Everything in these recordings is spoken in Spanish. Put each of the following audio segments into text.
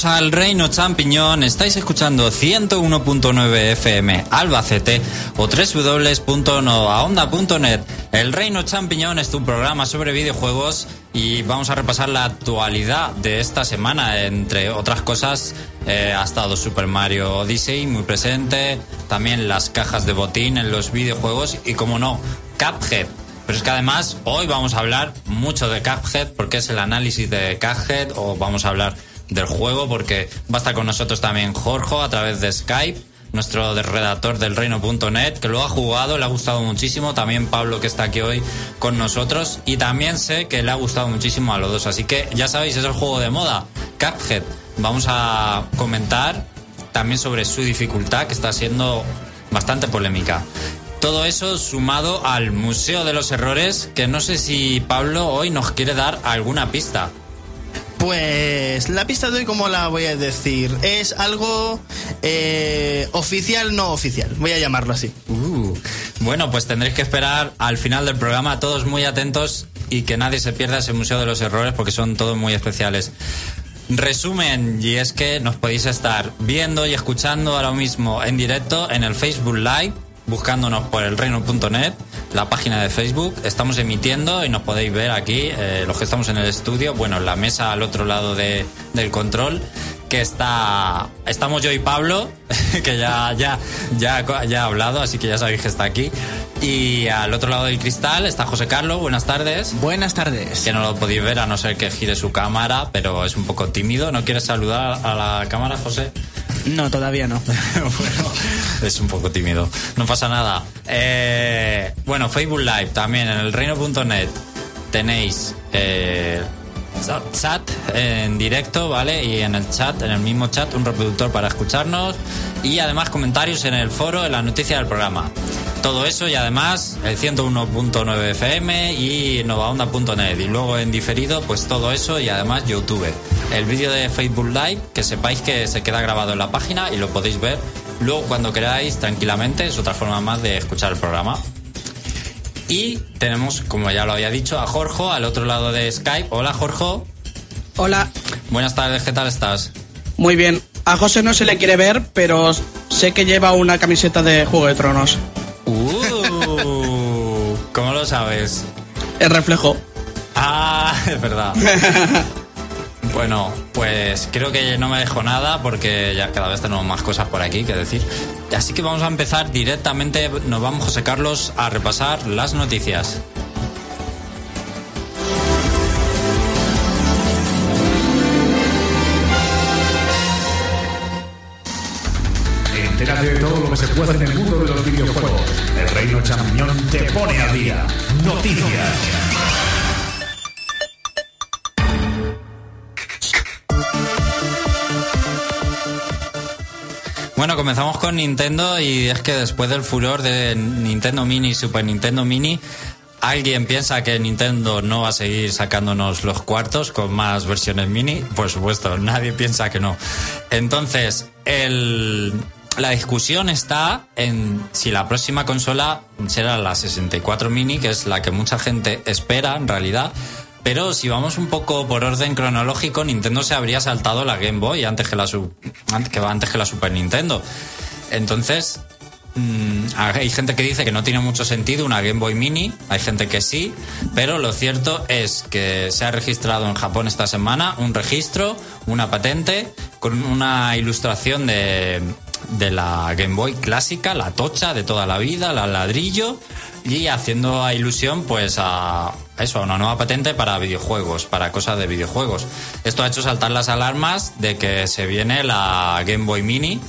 Bienvenidos al Reino Champiñón. Estáis escuchando 101.9 FM Albacete o www.novaonda.net. El Reino Champiñón es tu programa sobre videojuegos y vamos a repasar la actualidad de esta semana. Entre otras cosas, eh, ha estado Super Mario Odyssey muy presente, también las cajas de botín en los videojuegos y, como no, Cuphead. Pero es que además hoy vamos a hablar mucho de Cuphead porque es el análisis de Cuphead o vamos a hablar del juego, porque va a estar con nosotros también Jorge a través de Skype, nuestro redactor del reino.net, que lo ha jugado, le ha gustado muchísimo, también Pablo que está aquí hoy con nosotros, y también sé que le ha gustado muchísimo a los dos, así que ya sabéis, es el juego de moda, Cuphead. Vamos a comentar también sobre su dificultad, que está siendo bastante polémica. Todo eso sumado al Museo de los Errores, que no sé si Pablo hoy nos quiere dar alguna pista. Pues la pista de hoy, ¿cómo la voy a decir? Es algo eh, oficial, no oficial. Voy a llamarlo así. Uh, bueno, pues tendréis que esperar al final del programa, todos muy atentos y que nadie se pierda ese Museo de los Errores porque son todos muy especiales. Resumen, y es que nos podéis estar viendo y escuchando ahora mismo en directo en el Facebook Live buscándonos por el reino.net, la página de Facebook. Estamos emitiendo y nos podéis ver aquí, eh, los que estamos en el estudio, bueno, en la mesa al otro lado de, del control, que está. Estamos yo y Pablo, que ya, ya, ya, ya ha hablado, así que ya sabéis que está aquí. Y al otro lado del cristal está José Carlos, buenas tardes. Buenas tardes. Que no lo podéis ver a no ser que gire su cámara, pero es un poco tímido. ¿No quieres saludar a la cámara, José? No, todavía no. bueno, es un poco tímido. No pasa nada. Eh, bueno, Facebook Live también en el reino.net tenéis eh, chat en directo, ¿vale? Y en el chat, en el mismo chat, un reproductor para escucharnos y además comentarios en el foro, en la noticia del programa. Todo eso y además el 101.9 FM y novaonda.net. Y luego en diferido, pues todo eso y además YouTube. El vídeo de Facebook Live, que sepáis que se queda grabado en la página y lo podéis ver luego cuando queráis tranquilamente. Es otra forma más de escuchar el programa. Y tenemos, como ya lo había dicho, a Jorge al otro lado de Skype. Hola, Jorge. Hola. Buenas tardes, ¿qué tal estás? Muy bien. A José no se le quiere ver, pero sé que lleva una camiseta de Juego de Tronos. Uh, ¿Cómo lo sabes? El reflejo. Ah, es verdad. Bueno, pues creo que no me dejo nada porque ya cada vez tenemos más cosas por aquí que decir. Así que vamos a empezar directamente, nos vamos José Carlos a repasar las noticias. Entérate de todo lo que se puede en el mundo de los videojuegos. El Reino Champiñón te pone al día. Noticias. Bueno, comenzamos con Nintendo y es que después del furor de Nintendo Mini y Super Nintendo Mini, ¿alguien piensa que Nintendo no va a seguir sacándonos los cuartos con más versiones mini? Por supuesto, nadie piensa que no. Entonces, el, la discusión está en si la próxima consola será la 64 mini, que es la que mucha gente espera en realidad. Pero si vamos un poco por orden cronológico, Nintendo se habría saltado la Game Boy antes que la, Super Nintendo. Entonces, mm, hay gente que dice que no tiene mucho sentido una Game Boy Mini, hay gente que sí, pero lo cierto es que se ha registrado en Japón esta semana un registro, una patente, con una ilustración de, de la Game Boy clásica, la tocha de toda la vida, la ladrillo, y haciendo ilusión pues a eso, a una nueva patente para videojuegos, para cosas de videojuegos. Esto ha hecho saltar las alarmas de que se viene la Game Boy Mini.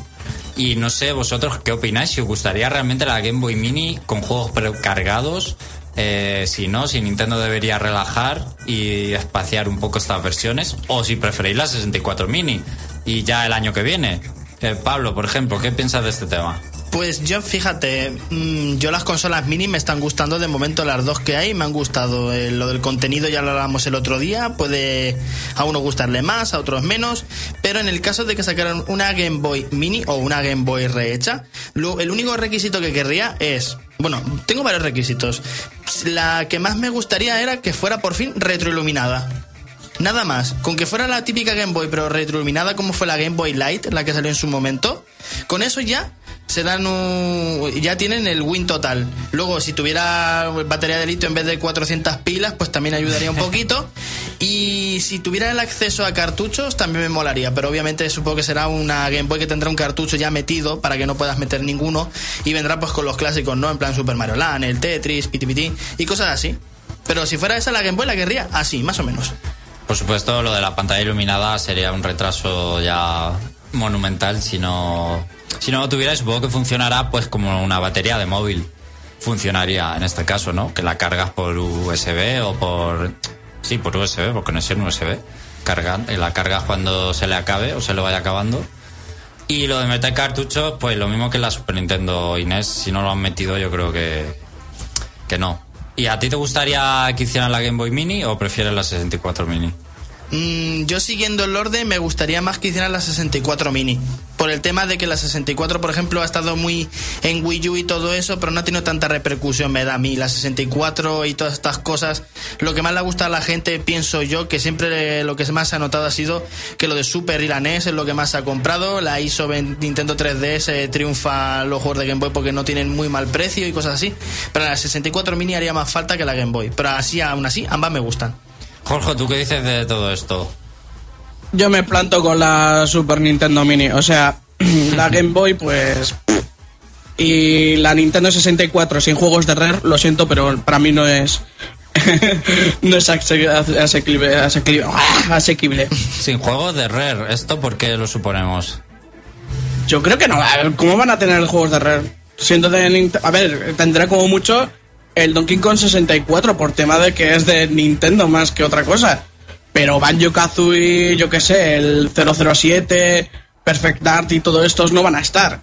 Y no sé vosotros qué opináis, si os gustaría realmente la Game Boy Mini con juegos precargados, eh, si no, si Nintendo debería relajar y espaciar un poco estas versiones, o si preferís la 64 Mini y ya el año que viene. Eh, Pablo, por ejemplo, ¿qué piensas de este tema? Pues yo, fíjate, mm, yo las consolas mini me están gustando de momento las dos que hay, me han gustado. Eh, lo del contenido ya lo hablamos el otro día, puede a uno gustarle más, a otros menos, pero en el caso de que sacaran una Game Boy mini o una Game Boy rehecha, el único requisito que querría es, bueno, tengo varios requisitos. La que más me gustaría era que fuera por fin retroiluminada. Nada más. Con que fuera la típica Game Boy, pero retroiluminada como fue la Game Boy Light, la que salió en su momento, con eso ya se dan un, ya tienen el win total. Luego, si tuviera batería de litio en vez de 400 pilas, pues también ayudaría un poquito. Y si tuviera el acceso a cartuchos, también me molaría. Pero obviamente supongo que será una Game Boy que tendrá un cartucho ya metido para que no puedas meter ninguno. Y vendrá pues con los clásicos, ¿no? En plan Super Mario Land, el Tetris, Piti Piti y cosas así. Pero si fuera esa la Game Boy, la querría así, más o menos. Por supuesto, lo de la pantalla iluminada sería un retraso ya monumental si no, si no lo tuviera. Supongo que funcionará pues como una batería de móvil. Funcionaría en este caso, ¿no? Que la cargas por USB o por... Sí, por USB, por conexión USB. Cargan, y la cargas cuando se le acabe o se le vaya acabando. Y lo de meter cartuchos, pues lo mismo que la Super Nintendo Inés. Si no lo han metido, yo creo que, que no. ¿Y a ti te gustaría que hicieran la Game Boy Mini o prefieres la 64 Mini? Mm, yo siguiendo el orden me gustaría más que hicieran la 64 mini. Por el tema de que la 64, por ejemplo, ha estado muy en Wii U y todo eso, pero no ha tenido tanta repercusión, me da a mí. La 64 y todas estas cosas, lo que más le gusta a la gente, pienso yo, que siempre lo que más se ha notado ha sido que lo de Super y NES es lo que más se ha comprado. La ISO Nintendo 3DS triunfa los juegos de Game Boy porque no tienen muy mal precio y cosas así. Pero la 64 mini haría más falta que la Game Boy. Pero así, aún así, ambas me gustan. Jorge, ¿tú qué dices de todo esto? Yo me planto con la Super Nintendo Mini. O sea, la Game Boy, pues. Y la Nintendo 64 sin juegos de Rare, lo siento, pero para mí no es. no es asequible, asequible, asequible. Sin juegos de Rare, ¿esto por qué lo suponemos? Yo creo que no. A ver, ¿Cómo van a tener juegos de Rare? Siendo de Nintendo. A ver, tendrá como mucho el Donkey Kong 64 por tema de que es de Nintendo más que otra cosa. Pero Banjo Kazooie, yo que sé, el 007, Perfect Dark y todo estos no van a estar.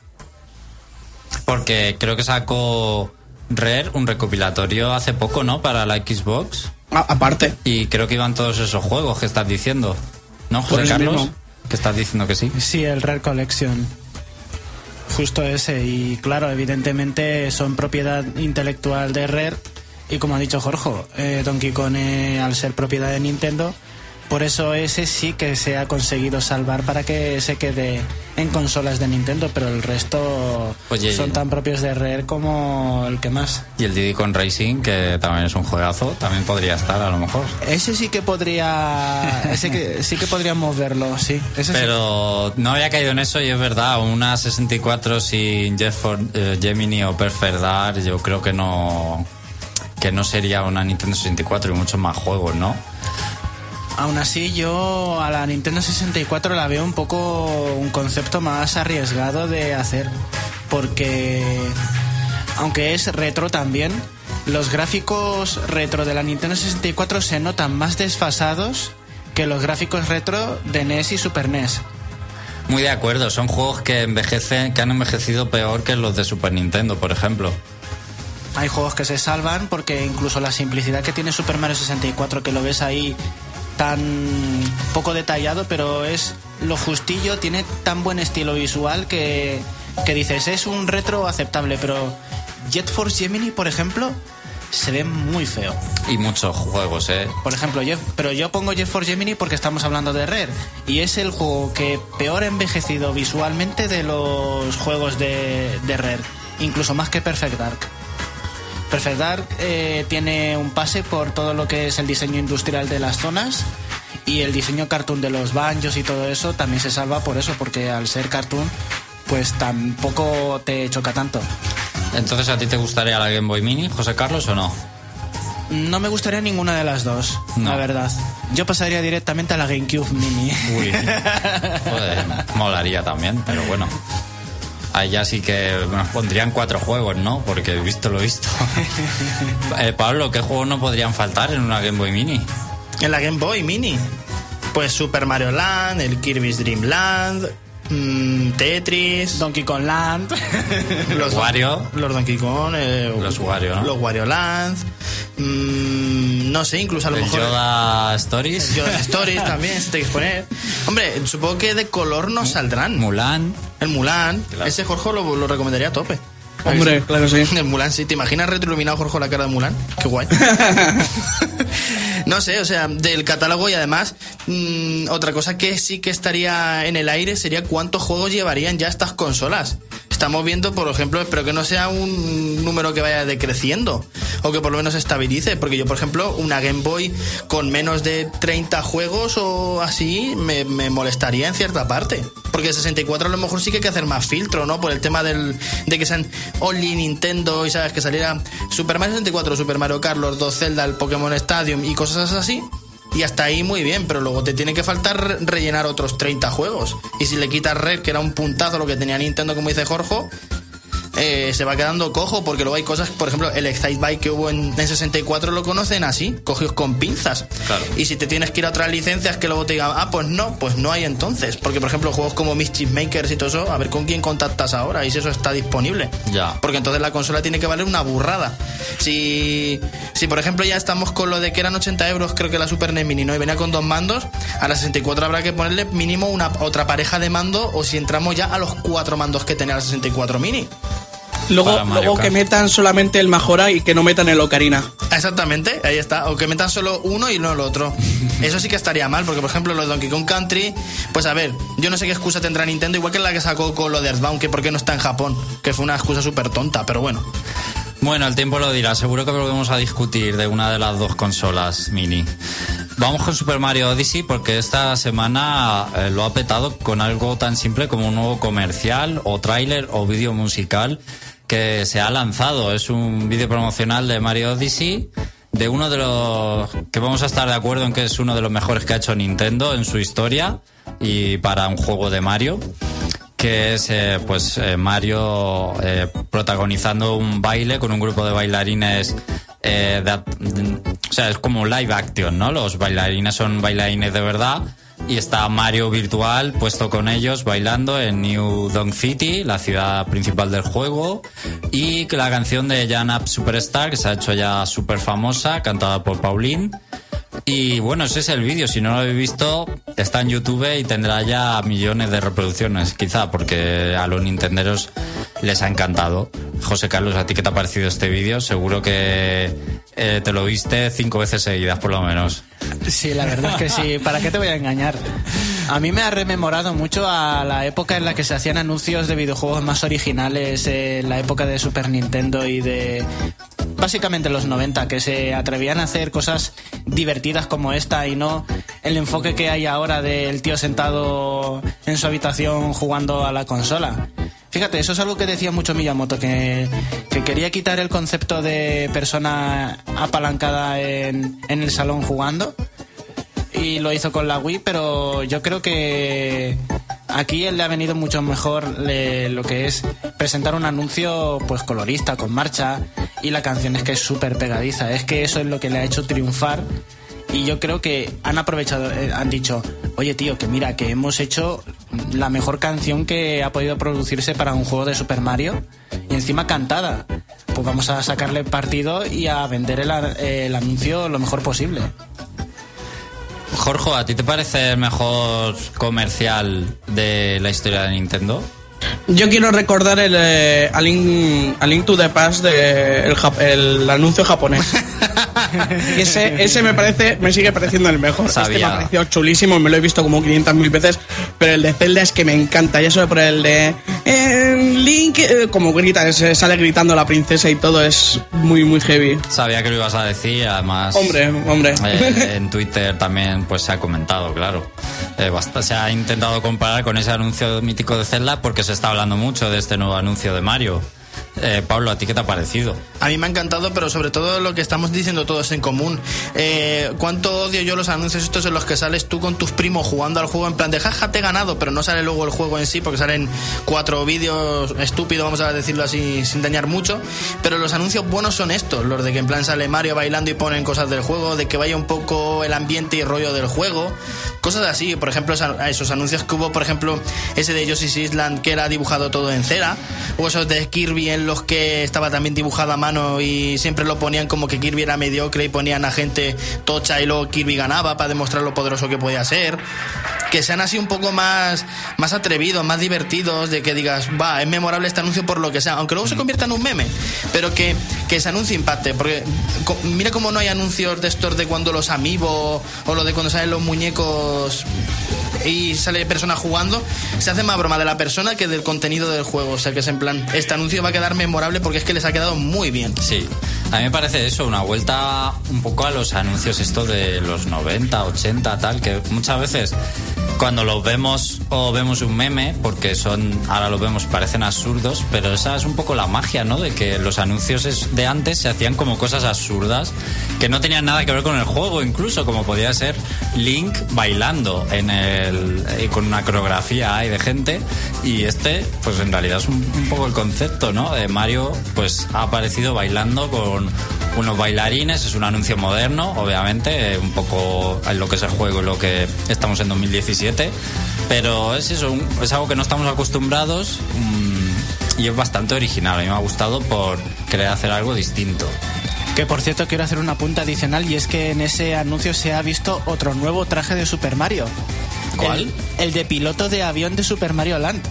Porque creo que sacó Rare un recopilatorio hace poco, ¿no? Para la Xbox. A- aparte. Y creo que iban todos esos juegos que estás diciendo. ¿No, José Carlos? mismo. Que estás diciendo que sí. Sí, el Rare Collection. Justo ese. Y claro, evidentemente son propiedad intelectual de Rare. Y como ha dicho Jorge, eh, Donkey Kong, eh, al ser propiedad de Nintendo, por eso ese sí que se ha conseguido salvar para que se quede en consolas de Nintendo, pero el resto Oye, son tan propios de Rare como el que más. Y el Diddy Kong Racing, que también es un juegazo, también podría estar a lo mejor. Ese sí que podría. Ese que, sí que podríamos verlo, sí. Ese sí. Pero no había caído en eso y es verdad, una 64 sin Jeff For- eh, Gemini o Perfect Dark, yo creo que no que no sería una Nintendo 64 y muchos más juegos, ¿no? Aún así, yo a la Nintendo 64 la veo un poco un concepto más arriesgado de hacer. Porque, aunque es retro también, los gráficos retro de la Nintendo 64 se notan más desfasados que los gráficos retro de NES y Super NES. Muy de acuerdo, son juegos que envejecen, que han envejecido peor que los de Super Nintendo, por ejemplo. Hay juegos que se salvan porque incluso la simplicidad que tiene Super Mario 64, que lo ves ahí tan poco detallado, pero es lo justillo, tiene tan buen estilo visual que, que dices, es un retro aceptable, pero Jet Force Gemini, por ejemplo, se ve muy feo. Y muchos juegos, ¿eh? Por ejemplo, Jet- pero yo pongo Jet Force Gemini porque estamos hablando de Rare y es el juego que peor ha envejecido visualmente de los juegos de, de Rare, incluso más que Perfect Dark. Perfect Dark eh, tiene un pase por todo lo que es el diseño industrial de las zonas y el diseño cartoon de los banjos y todo eso también se salva por eso, porque al ser cartoon pues tampoco te choca tanto. Entonces, ¿a ti te gustaría la Game Boy Mini, José Carlos, o no? No me gustaría ninguna de las dos, No. la verdad. Yo pasaría directamente a la GameCube Mini. Uy, joder, molaría también, pero bueno. Ya sí que nos pondrían cuatro juegos, ¿no? Porque he visto lo visto. Eh, Pablo, ¿qué juegos no podrían faltar en una Game Boy Mini? En la Game Boy Mini. Pues Super Mario Land, el Kirby's Dream Land, mm, Tetris, Donkey Kong Land. los Wario. los Donkey Kong, eh, Los Wario, ¿no? los Wario Land, mm, no sé, incluso a lo El mejor Yoda Stories. el Yoda Stories también se que poner. Hombre, supongo que de color no saldrán. Mulan. El Mulan, Claro. ese Jorge lo, lo recomendaría a tope. Hombre, claro que sí. El Mulan, sí. ¿Te imaginas retroiluminado Jorge la cara de Mulan? Qué guay. No sé, o sea, del catálogo y además, mm, otra cosa que sí que estaría en el aire sería cuántos juegos llevarían ya estas consolas. Estamos viendo, por ejemplo, espero que no sea un número que vaya decreciendo o que por lo menos estabilice, porque yo, por ejemplo, una Game Boy con menos de 30 juegos o así me, me molestaría en cierta parte. Porque el 64 a lo mejor sí que hay que hacer más filtro, ¿no? Por el tema del, de que sean Only Nintendo y sabes que saliera Super Mario 64, Super Mario Kart, los dos Zelda, el Pokémon Stadium y cosas así. Y hasta ahí muy bien, pero luego te tiene que faltar rellenar otros 30 juegos. Y si le quitas Red, que era un puntazo lo que tenía Nintendo, como dice Jorge, eh, se va quedando cojo porque luego hay cosas, por ejemplo, el Excite Bike que hubo en, en 64 lo conocen así, cogidos con pinzas. Claro. Y si te tienes que ir a otras licencias que luego te digan, ah, pues no, pues no hay entonces. Porque, por ejemplo, juegos como Mischief Makers y todo eso, a ver con quién contactas ahora y si eso está disponible. Ya. Porque entonces la consola tiene que valer una burrada. Si, si por ejemplo, ya estamos con lo de que eran 80 euros, creo que la Super NES Mini, ¿no? Y venía con dos mandos, a la 64 habrá que ponerle mínimo una otra pareja de mando o si entramos ya a los cuatro mandos que tenía la 64 Mini. Luego, Para Mario luego Kart. que metan solamente el Majora y que no metan el Ocarina. Exactamente, ahí está. O que metan solo uno y no el otro. Eso sí que estaría mal, porque por ejemplo los Donkey Kong Country, pues a ver, yo no sé qué excusa tendrá Nintendo, igual que la que sacó con lo de Earthbound, que por qué no está en Japón, que fue una excusa súper tonta, pero bueno. Bueno, el tiempo lo dirá. Seguro que volvemos a discutir de una de las dos consolas mini. Vamos con Super Mario Odyssey porque esta semana eh, lo ha petado con algo tan simple como un nuevo comercial o tráiler o vídeo musical que se ha lanzado. Es un vídeo promocional de Mario Odyssey de uno de los que vamos a estar de acuerdo en que es uno de los mejores que ha hecho Nintendo en su historia y para un juego de Mario que es eh, pues eh, Mario eh, protagonizando un baile con un grupo de bailarines o sea es como live action no los bailarines son bailarines de verdad y está Mario virtual puesto con ellos bailando en New Donk City la ciudad principal del juego y la canción de Jan Up Superstar que se ha hecho ya súper famosa cantada por Pauline y bueno, ese es el vídeo. Si no lo habéis visto, está en YouTube y tendrá ya millones de reproducciones, quizá, porque a los nintenderos les ha encantado. José Carlos, ¿a ti qué te ha parecido este vídeo? Seguro que eh, te lo viste cinco veces seguidas, por lo menos. Sí, la verdad es que sí. ¿Para qué te voy a engañar? A mí me ha rememorado mucho a la época en la que se hacían anuncios de videojuegos más originales, eh, la época de Super Nintendo y de básicamente los 90, que se atrevían a hacer cosas divertidas como esta y no el enfoque que hay ahora del tío sentado en su habitación jugando a la consola. Fíjate, eso es algo que decía mucho Miyamoto, que, que quería quitar el concepto de persona apalancada en, en el salón jugando. Y lo hizo con la Wii, pero yo creo que aquí él le ha venido mucho mejor lo que es presentar un anuncio pues colorista, con marcha y la canción es que es súper pegadiza, es que eso es lo que le ha hecho triunfar. Y yo creo que han aprovechado, eh, han dicho, oye tío, que mira, que hemos hecho la mejor canción que ha podido producirse para un juego de Super Mario y encima cantada. Pues vamos a sacarle partido y a vender el, el anuncio lo mejor posible. Jorge, ¿a ti te parece el mejor comercial de la historia de Nintendo? Yo quiero recordar el eh, A, Link, A Link to the Past de el, el anuncio japonés. ese, ese me parece, me sigue pareciendo el mejor. Este me Sabía. ha parecido chulísimo, me lo he visto como 500.000 veces, pero el de Zelda es que me encanta. Ya solo por el de eh, Link, eh, como grita, se sale gritando la princesa y todo, es muy, muy heavy. Sabía que lo ibas a decir, además. Hombre, hombre. Eh, en Twitter también pues se ha comentado, claro. Eh, basta- se ha intentado comparar con ese anuncio mítico de Zelda porque se está hablando mucho de este nuevo anuncio de Mario. Eh, Pablo, ¿a ti qué te ha parecido? A mí me ha encantado, pero sobre todo lo que estamos diciendo todos en común. Eh, ¿Cuánto odio yo los anuncios estos en los que sales tú con tus primos jugando al juego en plan de jaja, te he ganado, pero no sale luego el juego en sí porque salen cuatro vídeos estúpidos, vamos a decirlo así, sin dañar mucho. Pero los anuncios buenos son estos, los de que en plan sale Mario bailando y ponen cosas del juego, de que vaya un poco el ambiente y rollo del juego. Cosas así, por ejemplo, esos anuncios que hubo, por ejemplo, ese de Yoshi's Island que era dibujado todo en cera, o esos de Kirby en los que estaba también dibujado a mano y siempre lo ponían como que Kirby era mediocre y ponían a gente tocha y luego Kirby ganaba para demostrar lo poderoso que podía ser. que sean así un poco más, más atrevidos, más divertidos, de que digas, va, es memorable este anuncio por lo que sea, aunque luego se convierta en un meme, pero que, que ese anuncio impacte, porque mira cómo no hay anuncios de estos de cuando los amigos o lo de cuando salen los muñecos y sale persona jugando, se hace más broma de la persona que del contenido del juego. O sea que es en plan, este anuncio va a quedar memorable porque es que les ha quedado muy bien. Sí, a mí me parece eso, una vuelta un poco a los anuncios esto de los 90, 80, tal, que muchas veces cuando los vemos o vemos un meme, porque son, ahora los vemos, parecen absurdos, pero esa es un poco la magia, ¿no? De que los anuncios de antes se hacían como cosas absurdas que no tenían nada que ver con el juego, incluso como podía ser Link bailando en el, eh, con una coreografía ahí de gente y este, pues en realidad es un, un poco el concepto, ¿no? De Mario, pues ha aparecido bailando con unos bailarines, es un anuncio moderno, obviamente, eh, un poco en lo que es el juego y lo que estamos en 2017, pero es eso, es algo que no estamos acostumbrados mm, y es bastante original, a mí me ha gustado por querer hacer algo distinto. Que por cierto quiero hacer una punta adicional y es que en ese anuncio se ha visto otro nuevo traje de Super Mario. ¿Cuál? El, el de piloto de avión de Super Mario Land.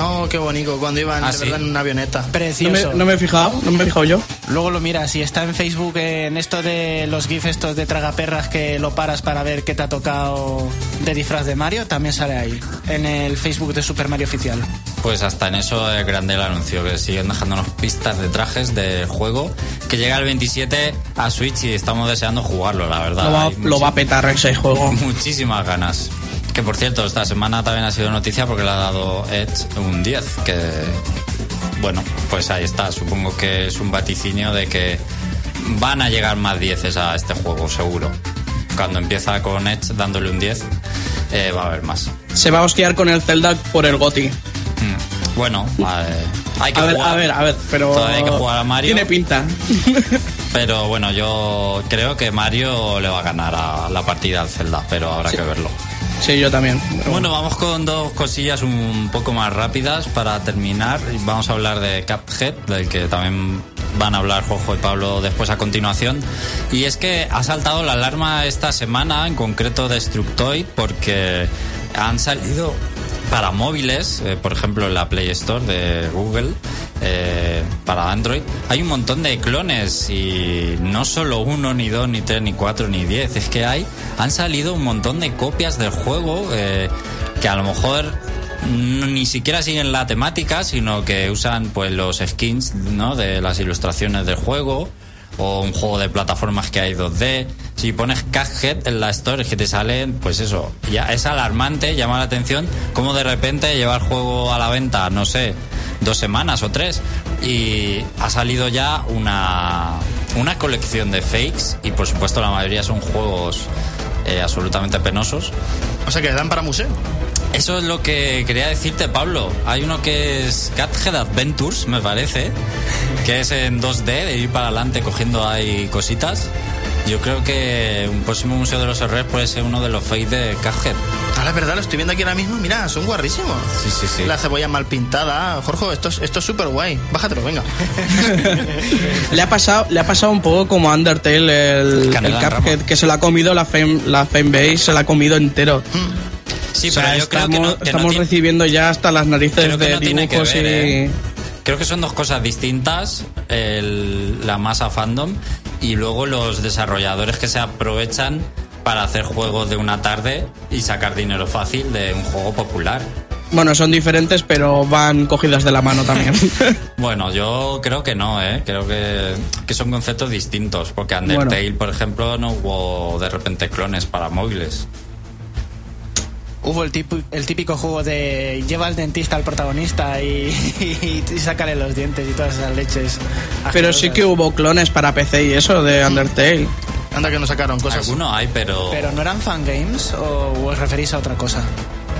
Oh, qué bonito, cuando iban Ah, ¿sí? en una avioneta. No me, Precioso. no me he fijado, no me he fijado yo. Luego lo miras y está en Facebook en esto de los GIFs estos de tragaperras que lo paras para ver qué te ha tocado de disfraz de Mario, también sale ahí, en el Facebook de Super Mario Oficial. Pues hasta en eso es grande el anuncio, que siguen dejándonos pistas de trajes del juego, que llega el 27 a Switch y estamos deseando jugarlo, la verdad. Lo va, lo va a petar ese juego. Muchísimas ganas. Que por cierto, esta semana también ha sido noticia porque le ha dado Edge un 10. Que, bueno, pues ahí está. Supongo que es un vaticinio de que van a llegar más 10 a este juego, seguro. Cuando empieza con Edge dándole un 10, eh, va a haber más. Se va a hostiar con el Zelda por el GOTI. Mm. Bueno, eh, hay que A ver, jugar. a ver, a ver, pero. Todavía hay que jugar a Mario. Tiene pinta. Pero bueno, yo creo que Mario le va a ganar a la partida al Zelda, pero habrá que verlo. Sí, yo también. pero Bueno, vamos con dos cosillas un poco más rápidas para terminar. Vamos a hablar de Cuphead, del que también van a hablar Jojo y Pablo después a continuación. Y es que ha saltado la alarma esta semana, en concreto Destructoid, porque han salido para móviles, eh, por ejemplo en la Play Store de Google, eh, para Android, hay un montón de clones y no solo uno, ni dos, ni tres, ni cuatro, ni diez, es que hay, han salido un montón de copias del juego eh, que a lo mejor ni siquiera siguen la temática, sino que usan pues los skins ¿no? de las ilustraciones del juego o un juego de plataformas que hay 2D. Si pones Cuphead en la store es que te salen, pues eso, ya es alarmante, llama la atención cómo de repente lleva el juego a la venta, no sé, dos semanas o tres y ha salido ya una, una colección de fakes y por supuesto la mayoría son juegos eh, absolutamente penosos. O sea que dan para museo. Eso es lo que quería decirte, Pablo. Hay uno que es Cathead Adventures, me parece, que es en 2D, de ir para adelante cogiendo ahí cositas. Yo creo que un próximo Museo de los Herreros puede ser uno de los fakes de Cathead. Ahora es verdad, lo estoy viendo aquí ahora mismo. Mira, son guarrísimos. Sí, sí, sí. La cebolla mal pintada. Jorge, esto es esto es súper guay. Bájatelo, venga. Le ha pasado, le ha pasado un poco como a Undertale el, el Cuphead, que se lo ha comido la fame, la fanbase, se lo ha comido entero. Sí, o sea, pero yo creo estamos, que no, que estamos recibiendo ya hasta las narices creo que de no tiene que dibujos ver, y... ¿eh? Creo que son dos cosas distintas, el- la masa fandom y luego los desarrolladores que se aprovechan para hacer juegos de una tarde y sacar dinero fácil de un juego popular. Bueno, son diferentes, pero van cogidas de la mano también. Bueno, yo creo que no, ¿eh? Creo que, que son conceptos distintos, porque Undertale, por ejemplo, no hubo de repente clones para móviles. Hubo el, tipo, el típico juego de lleva al dentista al protagonista y, y, y sácale los dientes y todas esas leches. pero sí que hubo clones para PC y eso de Undertale. Anda que nos sacaron cosas. Alguno hay, pero... ¿Pero no eran fangames o os referís a otra cosa?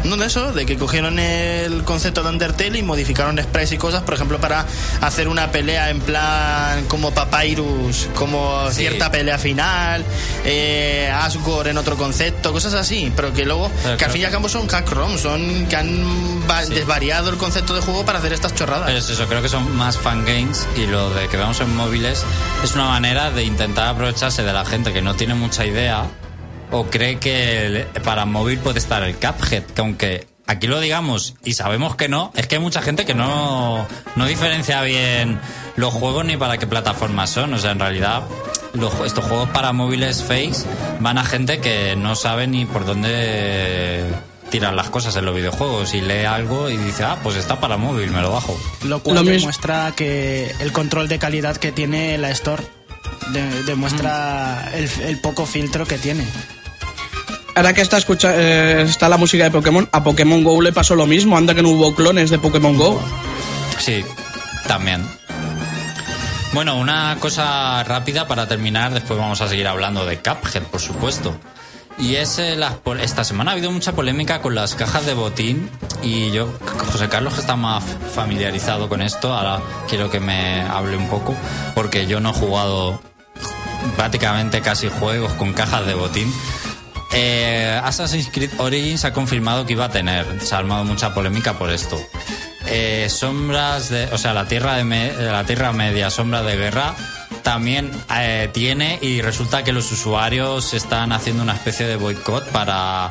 No de eso, de que cogieron el concepto de Undertale y modificaron sprites y cosas, por ejemplo, para hacer una pelea en plan como Papyrus, como Sí. cierta pelea final, eh, Asgore en otro concepto, cosas así, pero que luego, Pero que al fin y al cabo son hack ROM, son que han Sí. desvariado el concepto de juego para hacer estas chorradas. Pero es eso, creo que son más fangames y lo de que vemos en móviles es una manera de intentar aprovecharse de la gente que no tiene mucha idea o cree que el- para móvil puede estar el Cuphead, que aunque aquí lo digamos y sabemos que no, es que hay mucha gente que no, no diferencia bien los juegos ni para qué plataformas son. O sea, en realidad, los, estos juegos para móviles fakes van a gente que no sabe ni por dónde tirar las cosas en los videojuegos y lee algo y dice, ah, pues está para móvil, me lo bajo. Lo cual Lo demuestra que el control de calidad que tiene la Store de- demuestra el, el poco filtro que tiene. Ahora que está, escucha, eh, está la música de Pokémon, a Pokémon Go le pasó lo mismo. Anda que no hubo clones de Pokémon Go. Sí, también. Bueno, una cosa rápida para terminar, después vamos a seguir hablando de Cuphead, por supuesto. Y es eh, pol- esta semana ha habido mucha polémica con las cajas de botín y yo, José Carlos, que está más familiarizado con esto, ahora quiero que me hable un poco, porque yo no he jugado prácticamente casi juegos con cajas de botín. Eh, Assassin's Creed Origins ha confirmado que iba a tener, se ha armado mucha polémica por esto. Eh, sombras de, o sea, la tierra de la tierra media, sombra de guerra, también eh, tiene y resulta que los usuarios están haciendo una especie de boicot para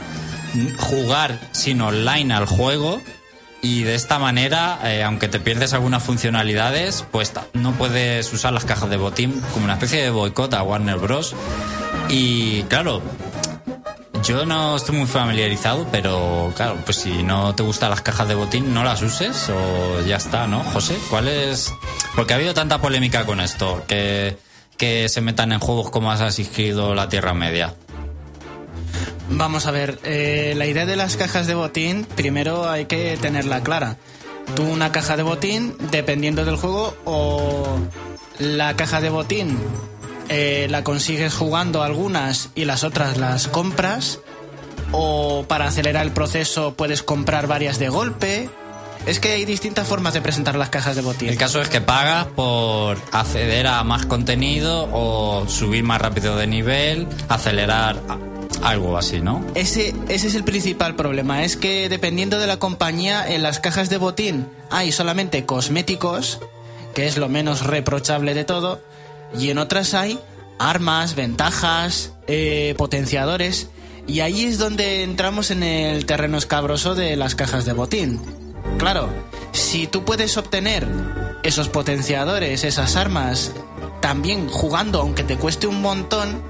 jugar sin online al juego y de esta manera, eh, aunque te pierdes algunas funcionalidades, pues no puedes usar las cajas de botín como una especie de boicot a Warner Bros. Y claro, yo no estoy muy familiarizado, pero claro, pues si no te gustan las cajas de botín, no las uses o ya está, ¿no? José, ¿cuál es...? Porque ha habido tanta polémica con esto, que, que se metan en juegos como Assassin's Creed o la Tierra Media. Vamos a ver, eh, la idea de las cajas de botín, primero hay que tenerla clara. Tú una caja de botín, dependiendo del juego, o la caja de botín eh, la consigues jugando algunas y las otras las compras, o para acelerar el proceso puedes comprar varias de golpe. Es que hay distintas formas de presentar las cajas de botín. El caso es que pagas por acceder a más contenido o subir más rápido de nivel, acelerar algo así, ¿no? Ese, ese es el principal problema, es que dependiendo de la compañía, en las cajas de botín hay solamente cosméticos, que es lo menos reprochable de todo, y en otras hay armas, ventajas, eh, potenciadores, y ahí es donde entramos en el terreno escabroso de las cajas de botín. Claro, si tú puedes obtener esos potenciadores, esas armas, también jugando, aunque te cueste un montón,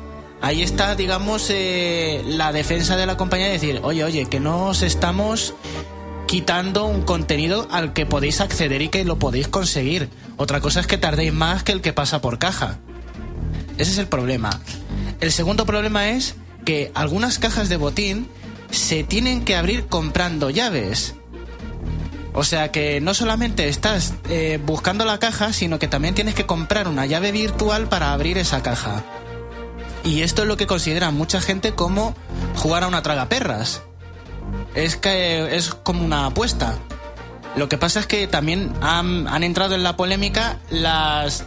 ahí está, digamos, eh, la defensa de la compañía de decir, oye, oye, que no os estamos quitando un contenido al que podéis acceder y que lo podéis conseguir. Otra cosa es que tardéis más que el que pasa por caja. Ese es el problema. El segundo problema es que algunas cajas de botín se tienen que abrir comprando llaves. O sea que no solamente estás eh, buscando la caja, sino que también tienes que comprar una llave virtual para abrir esa caja. Y esto es lo que considera mucha gente como jugar a una tragaperras. Es que es como una apuesta. Lo que pasa es que también han, entrado en la polémica las,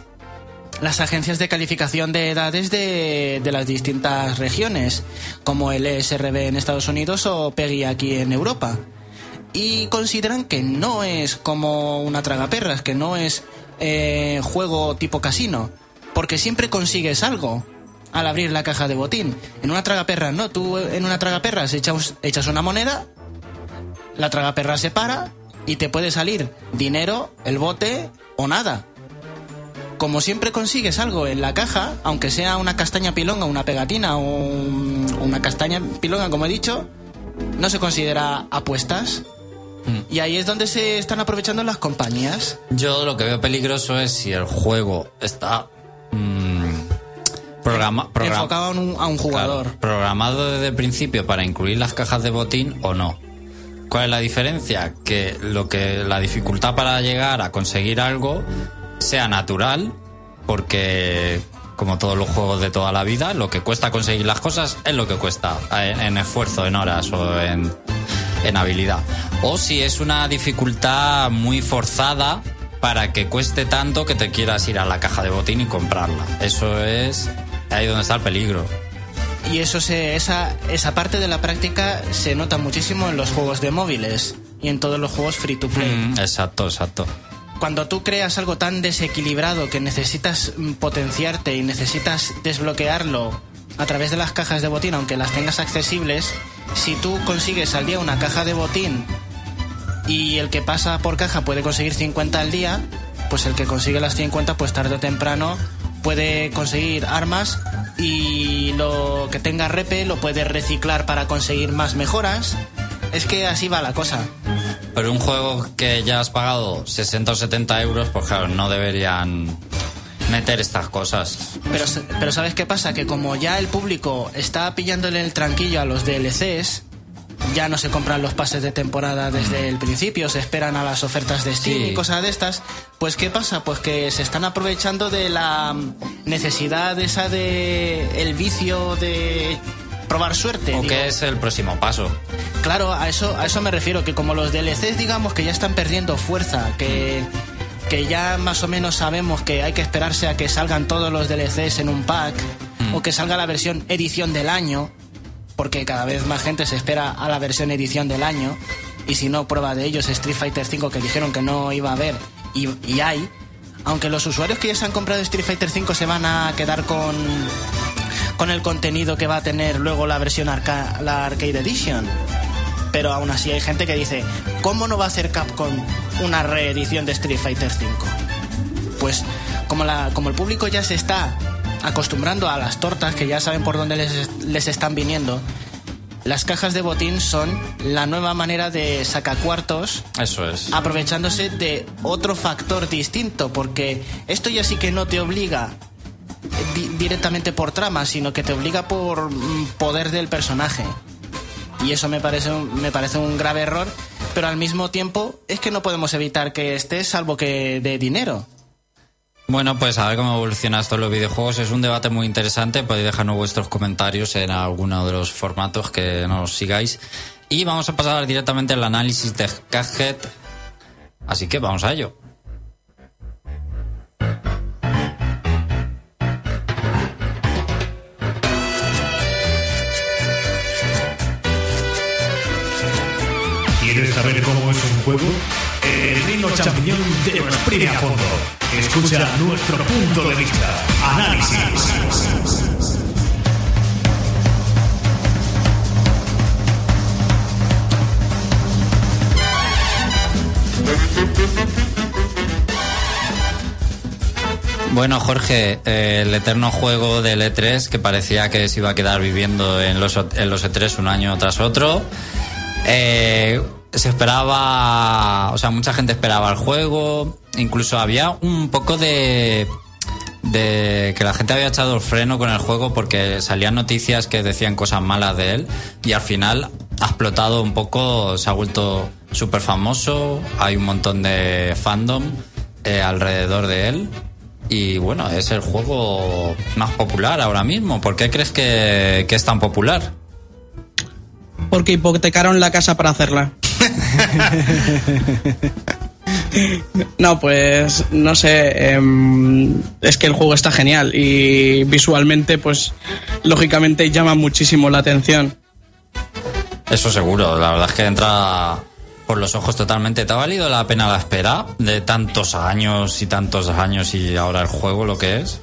las agencias de calificación de edades de, las distintas regiones, como el ESRB en Estados Unidos o PEGI aquí en Europa y consideran que no es como una tragaperras, que no es eh, juego tipo casino, porque siempre consigues algo al abrir la caja de botín. En una tragaperras no, tú en una tragaperras echas, echas una moneda, la tragaperra se para y te puede salir dinero, el bote o nada. Como siempre consigues algo en la caja, aunque sea una castaña pilonga, una pegatina o un- una castaña pilonga, como he dicho, no se considera apuestas. Y ahí es donde se están aprovechando las compañías. Yo lo que veo peligroso es si el juego está mm, programa, enfocado a un, a un jugador. Claro, programado desde el principio para incluir las cajas de botín o no. ¿Cuál es la diferencia? Que lo que la dificultad para llegar a conseguir algo sea natural, porque como todos los juegos de toda la vida, lo que cuesta conseguir las cosas es lo que cuesta en, en esfuerzo, en horas o en, en habilidad. O si es una dificultad muy forzada para que cueste tanto que te quieras ir a la caja de botín y comprarla. Eso es ahí donde está el peligro. Y eso se, esa, esa parte de la práctica se nota muchísimo en los juegos de móviles y en todos los juegos free to play. Mm, exacto, exacto. Cuando tú creas algo tan desequilibrado que necesitas mm, potenciarte y necesitas desbloquearlo a través de las cajas de botín, aunque las tengas accesibles, si tú consigues al día una caja de botín y el que pasa por caja puede conseguir 50 al día, pues el que consigue las 50, pues tarde o temprano puede conseguir armas y lo que tenga repe lo puede reciclar para conseguir más mejoras. Es que así va la cosa. Pero un juego que ya has pagado 60 o 70 euros, pues claro, no deberían meter estas cosas. Pero, pero ¿sabes qué pasa? Que como ya el público está pillándole el tranquillo a los DLCs, ya no se compran los pases de temporada desde el principio, se esperan a las ofertas de Steam Sí. y cosas de estas. Pues ¿qué pasa? Pues que se están aprovechando de la necesidad esa de el vicio de probar suerte. ¿O qué es el próximo paso? Claro, a eso, a eso me refiero, que como los DLCs digamos que ya están perdiendo fuerza, que, que ya más o menos sabemos que hay que esperarse a que salgan todos los DLCs en un pack, o que salga la versión edición del año, porque cada vez más gente se espera a la versión edición del año, y si no, prueba de ellos Street Fighter V que dijeron que no iba a haber, y, y hay, aunque los usuarios que ya se han comprado Street Fighter V se van a quedar con con el contenido que va a tener luego la versión arca- la Arcade Edition. Pero aún así hay gente que dice, ¿cómo no va a hacer Capcom una reedición de Street Fighter V? Pues como, la, como el público ya se está acostumbrando a las tortas, que ya saben por dónde les, les están viniendo, las cajas de botín son la nueva manera de sacacuartos Eso es. aprovechándose de otro factor distinto, porque esto ya sí que no te obliga di- directamente por trama, sino que te obliga por mm, poder del personaje. Y eso me parece, un- me parece un grave error, pero al mismo tiempo es que no podemos evitar que esté salvo que de dinero. Bueno, pues a ver cómo evoluciona esto en los videojuegos. Es un debate muy interesante. Podéis dejarnos vuestros comentarios en alguno de los formatos que nos sigáis. Y vamos a pasar directamente al análisis de Cuphead. Así que vamos a ello. ¿Quieres saber cómo es un juego? El reino champiñón te lo fondo. Escucha nuestro punto de vista. Análisis. Bueno, Jorge, el eterno juego del E3 que parecía que se iba a quedar viviendo en los, en los E3 un año tras otro. Eh, se esperaba, o sea, mucha gente esperaba el juego, incluso había un poco de de que la gente había echado el freno con el juego porque salían noticias que decían cosas malas de él y al final ha explotado un poco, se ha vuelto súper famoso, hay un montón de fandom eh, alrededor de él y bueno, es el juego más popular ahora mismo. ¿Por qué crees que, que es tan popular? Porque hipotecaron la casa para hacerla. No, pues no sé. em, es que el juego está genial y visualmente, pues lógicamente llama muchísimo la atención. Eso seguro, la verdad es que entra por los ojos totalmente. ¿Te ha valido la pena la espera de tantos años y tantos años y ahora el juego lo que es?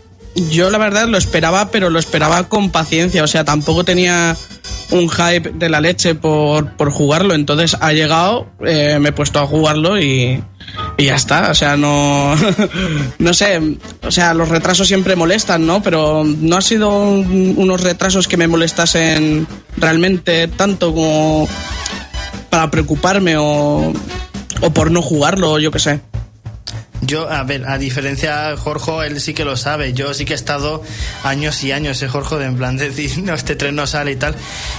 Yo la verdad lo esperaba, pero lo esperaba con paciencia. O sea, tampoco tenía un hype de la leche por, por jugarlo. Entonces ha llegado, eh, me he puesto a jugarlo y, y ya está. O sea, no, no sé. O sea, los retrasos siempre molestan, ¿no? Pero no ha sido un- unos retrasos que me molestasen realmente tanto como para preocuparme o, o por no jugarlo, yo qué sé. Yo, a ver, a diferencia de Jorge, él sí que lo sabe. Yo sí que he estado años y años, eh, Jorge, de en plan de decir, no, este tren no sale y tal.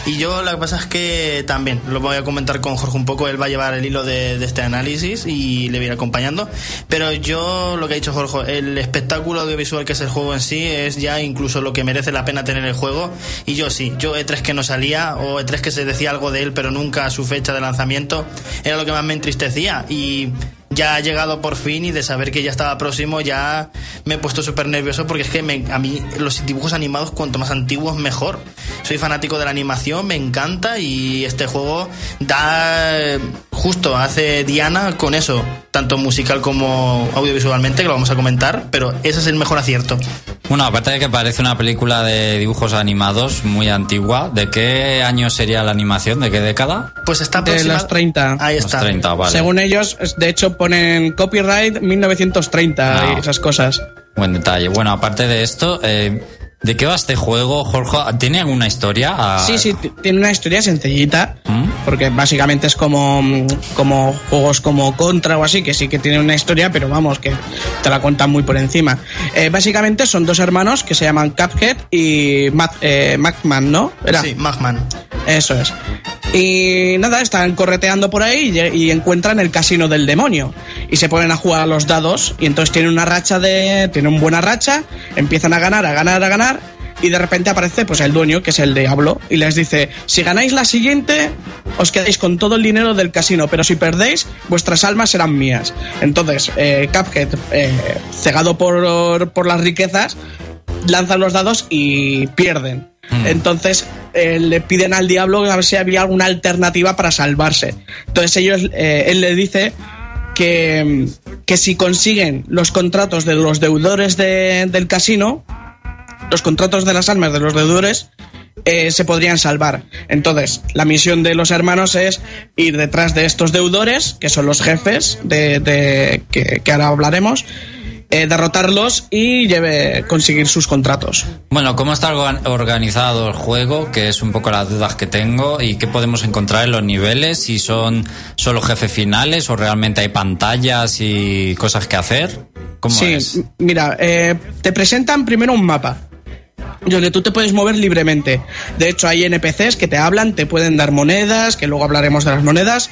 Y yo lo que pasa es que también lo voy a comentar con Jorge un poco. Él va a llevar el hilo de, de este análisis y le voy a ir acompañando. Pero yo, lo que ha dicho Jorge, el espectáculo audiovisual que es el juego en sí es ya incluso lo que merece la pena tener el juego. Y yo sí, yo E3 que no salía o E3 que se decía algo de él, pero nunca su fecha de lanzamiento, era lo que más me entristecía. Y ya ha llegado por fin y de saber que ya estaba próximo ya me he puesto súper nervioso porque es que me- a mí los dibujos animados cuanto más antiguos mejor. Soy fanático de la animación, me encanta y este juego da justo hace Diana con eso, tanto musical como audiovisualmente, que lo vamos a comentar, pero ese es el mejor acierto. Bueno, aparte de que parece una película de dibujos animados muy antigua, ¿de qué año sería la animación? ¿De qué década? Pues está De aproxima- los 30. Ahí Los está. 30, vale. Según ellos, de hecho ponen copyright 1930 Ah. y esas cosas. Buen detalle. Bueno, aparte de esto, eh, ¿de qué va este juego, Jorge? ¿Tiene alguna historia? Ah, Sí, sí, tiene una historia sencillita, ¿Mm? porque básicamente es como, como juegos como Contra o así, que sí que tienen una historia, pero vamos, que te la cuentan muy por encima. Eh, básicamente son dos hermanos que se llaman Cuphead y Mac, eh, Macman, ¿no? Era. Sí, Magman. Eso es. Y nada, están correteando por ahí y, y encuentran el casino del demonio. Y se ponen a jugar a los dados. Y entonces tienen una racha de. Tienen una buena racha. Empiezan a ganar, a ganar, a ganar. Y de repente aparece pues el dueño, que es el diablo, y les dice, si ganáis la siguiente, os quedáis con todo el dinero del casino, pero si perdéis, vuestras almas serán mías. Entonces, eh, Cuphead, eh, cegado por, por las riquezas, lanzan los dados y pierden. Entonces eh, le piden al diablo a ver si había alguna alternativa para salvarse. Entonces ellos, eh, él le dice que, que si consiguen los contratos de los deudores de- del casino, los contratos de las almas de los deudores, eh, se podrían salvar. Entonces, la misión de los hermanos es ir detrás de estos deudores, que son los jefes de, de- que, que ahora hablaremos, eh, derrotarlos y lleve, conseguir sus contratos. Bueno, ¿cómo está organ- organizado el juego? Que es un poco las dudas que tengo. ¿Y qué podemos encontrar en los niveles? Si son solo jefes finales o realmente hay pantallas y cosas que hacer. ¿Cómo sí, es? mira, eh, te presentan primero un mapa donde tú te puedes mover libremente. De hecho, hay NPCs que te hablan, te pueden dar monedas, que luego hablaremos de las monedas.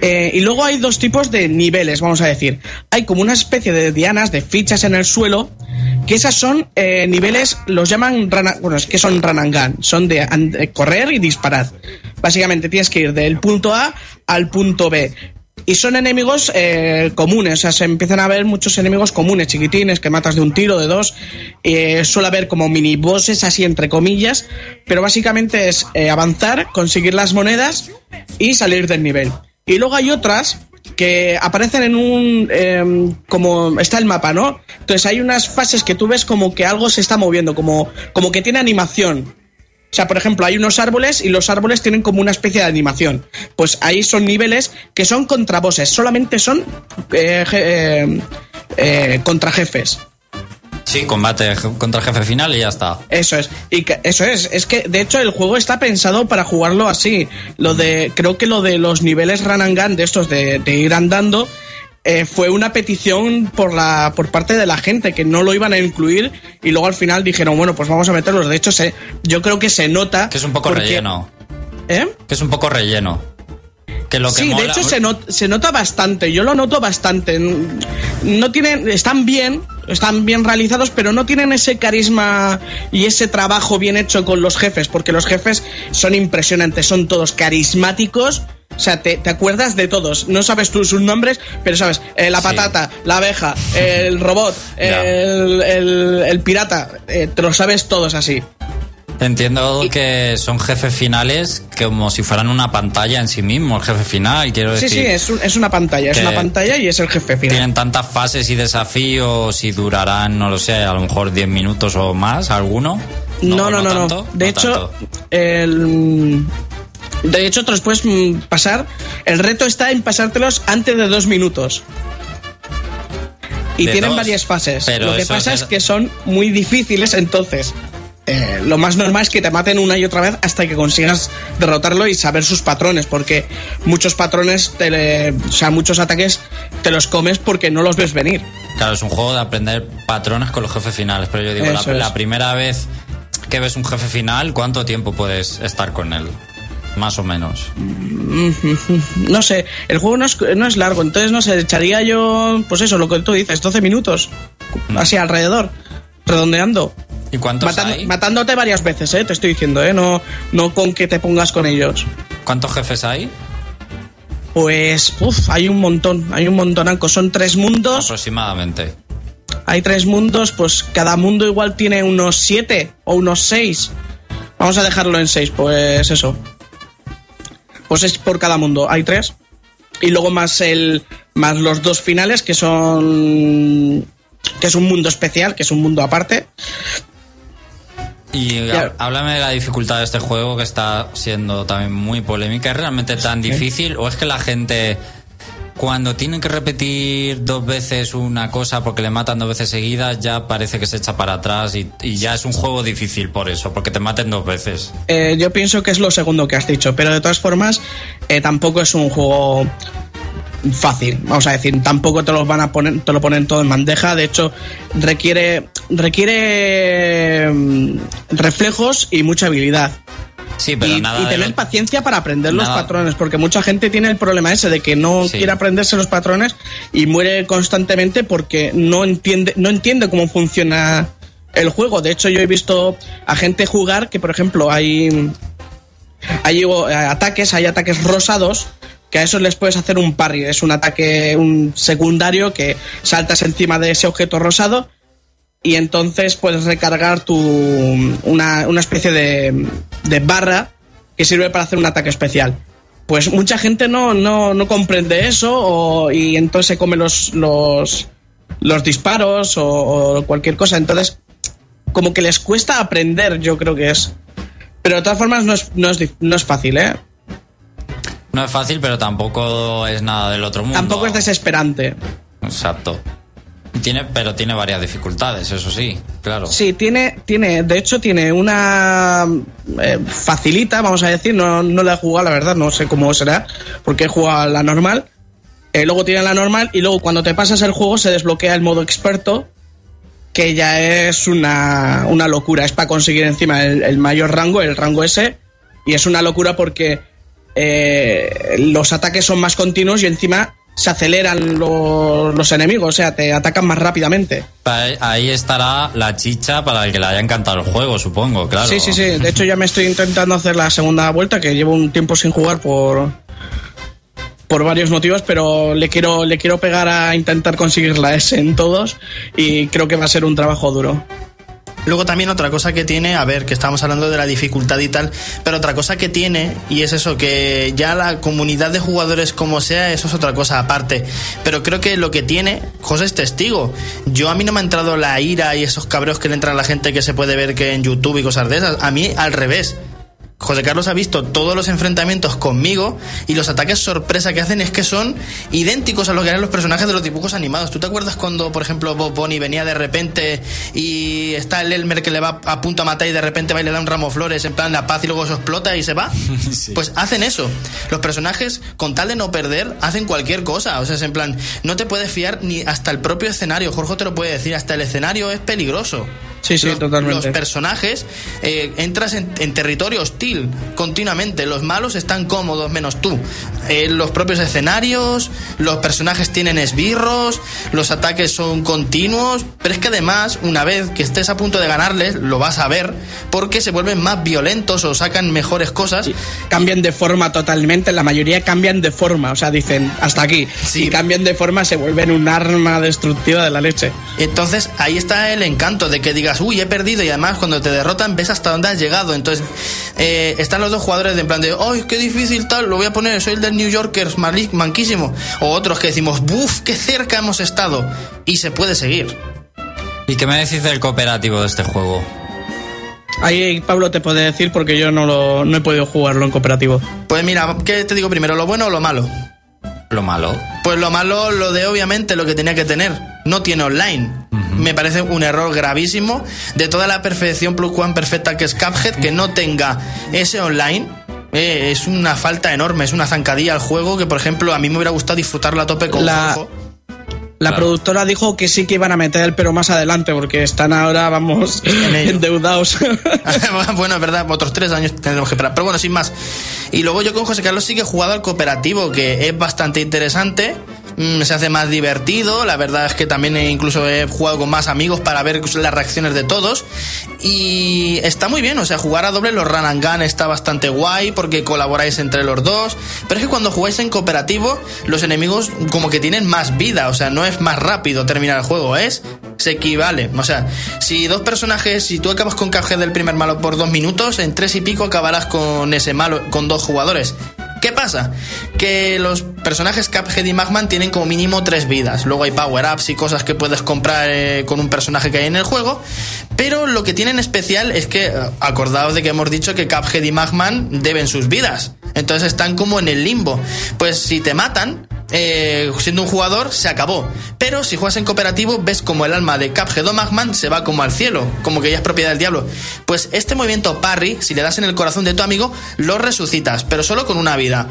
Eh, y luego hay dos tipos de niveles, vamos a decir. Hay como una especie de dianas, de fichas en el suelo, que esas son eh, niveles, los llaman, run and- bueno, es que son run and gun, son de, de correr y disparar. Básicamente tienes que ir del punto A al punto B. Y son enemigos eh, comunes, o sea, se empiezan a ver muchos enemigos comunes, chiquitines, que matas de un tiro, de dos. Eh, suele haber como mini bosses, así entre comillas, pero básicamente es eh, avanzar, conseguir las monedas y salir del nivel. Y luego hay otras que aparecen en un... em, como está el mapa, ¿no? Entonces hay unas fases que tú ves como que algo se está moviendo, como, como que tiene animación. O sea, por ejemplo, hay unos árboles y los árboles tienen como una especie de animación. Pues ahí son niveles que son contra bosses, solamente son eh, je- eh, eh, contra jefes. Sí, combate contra jefe final y ya está. Eso es. Y que- eso es. Es que de hecho el juego está pensado para jugarlo así. Lo de. Creo que lo de los niveles run and gun de estos de, de ir andando. Eh, fue una petición por la por parte de la gente que no lo iban a incluir y luego al final dijeron bueno pues vamos a meterlos de hecho se yo creo que se nota Que es un poco porque- relleno. ¿eh? Que es un poco relleno. Que lo que sí, de hecho se, not- se nota bastante, yo lo noto bastante. No tienen, están bien, están bien realizados, pero no tienen ese carisma y ese trabajo bien hecho con los jefes, porque los jefes son impresionantes, son todos carismáticos. O sea, te, te acuerdas de todos. No sabes tú sus nombres, pero sabes, eh, la Sí. patata, la abeja, el robot, el- el pirata, eh, te lo sabes todos así. Entiendo que son jefes finales como si fueran una pantalla en sí mismo, el jefe final, quiero Sí, decir. sí, es, un- es una pantalla, es una pantalla y es el jefe final. Tienen tantas fases y desafíos y durarán, no lo sé, a lo mejor 10 minutos o más, alguno. No, no, no, no. tanto, De no hecho, el. De hecho, te los puedes mm, pasar. El reto está en pasártelos antes de dos minutos. Y tienen dos, varias fases. pero Lo que pasa es- es que son muy difíciles, entonces. Eh, lo más normal es que te maten una y otra vez hasta que consigas derrotarlo y saber sus patrones, porque muchos patrones, te le- o sea, muchos ataques te los comes porque no los ves venir. Claro, es un juego de aprender patrones con los jefes finales, pero yo digo, la, primera vez que ves un jefe final, ¿cuánto tiempo puedes estar con él? Más o menos. No sé, el juego no es, no es largo, entonces no sé, echaría yo, pues eso, lo que tú dices, 12 minutos, así alrededor, redondeando. ¿Y cuántos hay? matándote varias veces, eh, te estoy diciendo, eh, no, no con que te pongas con ellos. ¿Cuántos jefes hay? Pues, uff, hay un montón, hay un montonanco, son tres mundos, Aproximadamente. hay tres mundos, pues cada mundo igual tiene unos siete o unos seis. Vamos a dejarlo en seis, pues eso. Pues es por cada mundo, hay tres. Y luego más el más los dos finales que son que es un mundo especial, que es un mundo aparte. Y Claro. háblame de la dificultad de este juego que está siendo también muy polémica. ¿Es realmente tan difícil o es que la gente cuando tienen que repetir dos veces una cosa porque le matan dos veces seguidas ya parece que se echa para atrás y, y ya es un juego difícil por eso, porque te maten dos veces? Eh, yo pienso que es lo segundo que has dicho, pero de todas formas eh, tampoco es un juego fácil, vamos a decir, tampoco te lo van a poner, te lo ponen todo en bandeja, de hecho requiere requiere mm, reflejos y mucha habilidad. Sí, pero y, nada y de tener paciencia para aprender los patrones, porque mucha gente tiene el problema ese de que no Sí. quiere aprenderse los patrones y muere constantemente porque no entiende, no entiende cómo funciona el juego. De hecho, yo he visto a gente jugar que, por ejemplo, hay, hay eh, ataques, hay ataques rosados que a esos les puedes hacer un parry. Es un ataque un secundario que saltas encima de ese objeto rosado y entonces puedes recargar tu una, una especie de, de barra que sirve para hacer un ataque especial. Pues mucha gente no, no, no comprende eso y entonces se come los, los, los disparos o, cualquier cosa. Entonces, como que les cuesta aprender, yo creo que es. Pero de todas formas no es, no es, no es fácil, ¿eh? No es fácil, pero tampoco es nada del otro mundo. Tampoco es desesperante. Exacto. Tiene, pero tiene varias dificultades, eso sí, claro. Sí, tiene, tiene, de hecho tiene una eh, facilita, vamos a decir, no, no la he jugado, la verdad, no sé cómo será, porque he jugado la normal. Eh, luego tiene la normal y luego cuando te pasas el juego se desbloquea el modo experto, que ya es una, una locura, es para conseguir encima el, el mayor rango, el rango S, y es una locura porque eh, los ataques son más continuos y encima se aceleran los, los enemigos, o sea, te atacan más rápidamente. Ahí- estará la chicha para el que le haya encantado el juego, supongo, claro. Sí, sí, sí. De hecho, ya me estoy intentando hacer la segunda vuelta, que llevo un tiempo sin jugar por por varios motivos, pero le quiero le quiero pegar a intentar conseguir la S en todos y creo que va a ser un trabajo duro. Luego también otra cosa que tiene, a ver, que estamos hablando de la dificultad y tal, pero otra cosa que tiene, y es eso, que ya la comunidad de jugadores como sea, eso es otra cosa aparte. Pero creo que lo que tiene, José es testigo. Yo a mí no me ha entrado la ira y esos cabreos que le entran a la gente que se puede ver que en YouTube y cosas de esas. A mí al revés. José Carlos ha visto todos los enfrentamientos conmigo y los ataques sorpresa que hacen es que son idénticos a lo que eran los personajes de los dibujos animados. ¿Tú te acuerdas cuando, por ejemplo, Bob Bunny venía de repente y está el Elmer que le va a punto a matar y de repente va y le da un ramo de flores en plan la paz y luego se explota y se va? Pues hacen eso. Los personajes, con tal de no perder, hacen cualquier cosa. O sea, es en plan, no te puedes fiar ni hasta el propio escenario. Jorge te lo puede decir, hasta el escenario es peligroso. Sí, sí, los, totalmente. Los personajes, eh, entras en, en territorio hostil continuamente. Los malos están cómodos, menos tú. Eh, los propios escenarios, los personajes tienen esbirros, los ataques son continuos. Pero es que además, una vez que estés a punto de ganarles, lo vas a ver, porque se vuelven más violentos o sacan mejores cosas. Cambian de forma totalmente, la mayoría cambian de forma, o sea, dicen hasta aquí. Sí. Y cambian de forma, se vuelven un arma destructiva de la leche. Entonces ahí está el encanto de que digas, uy, he perdido y además cuando te derrotan ves hasta dónde has llegado. Entonces eh, están los dos jugadores de en plan de, ay, qué difícil tal, lo voy a poner, soy el del New Yorkers, manquísimo. O otros que decimos, buf, qué cerca hemos estado. Y se puede seguir. ¿Y qué me decís del cooperativo de este juego? Ahí Pablo te puede decir porque yo no, lo, no he podido jugarlo en cooperativo. Pues mira, ¿qué te digo primero, lo bueno o lo malo? Lo malo. Pues lo malo, lo de obviamente lo que tenía que tener. No tiene online. Me parece un error gravísimo de toda la perfección plus one perfecta que es Cuphead, que no tenga ese online. eh, es una falta enorme, es una zancadilla al juego que, por ejemplo, a mí me hubiera gustado disfrutarlo a tope con La- Juanjo. La Claro. productora dijo que sí que iban a meter, pero más adelante, porque están ahora, vamos, En endeudados. bueno, es verdad, otros tres años tendremos que esperar. Pero bueno, sin más. Y luego yo con José Carlos sí que he jugado al cooperativo, que es bastante interesante. Mm, Se hace más divertido. La verdad es que también incluso he jugado con más amigos para ver las reacciones de todos. Y está muy bien. O sea, jugar a doble los run and gun está bastante guay porque colaboráis entre los dos. Pero es que cuando jugáis en cooperativo, los enemigos como que tienen más vida. O sea, no es más rápido terminar el juego, es. Se equivale. O sea, si dos personajes, si tú acabas con Cuphead del primer malo por dos minutos, en tres y pico acabarás con ese malo, con dos jugadores. ¿Qué pasa? Que los personajes Cuphead y Magman tienen como mínimo tres vidas. Luego hay power-ups y cosas que puedes comprar eh, con un personaje que hay en el juego. Pero lo que tienen especial es que, eh, acordaos de que hemos dicho que Cuphead y Magman deben sus vidas. Entonces están como en el limbo. Pues si te matan, eh, siendo un jugador, se acabó. Pero si juegas en cooperativo, ves como el alma de Cuphead o Magman se va como al cielo, como que ya es propiedad del diablo. Pues este movimiento parry, si le das en el corazón de tu amigo, lo resucitas, pero solo con una vida.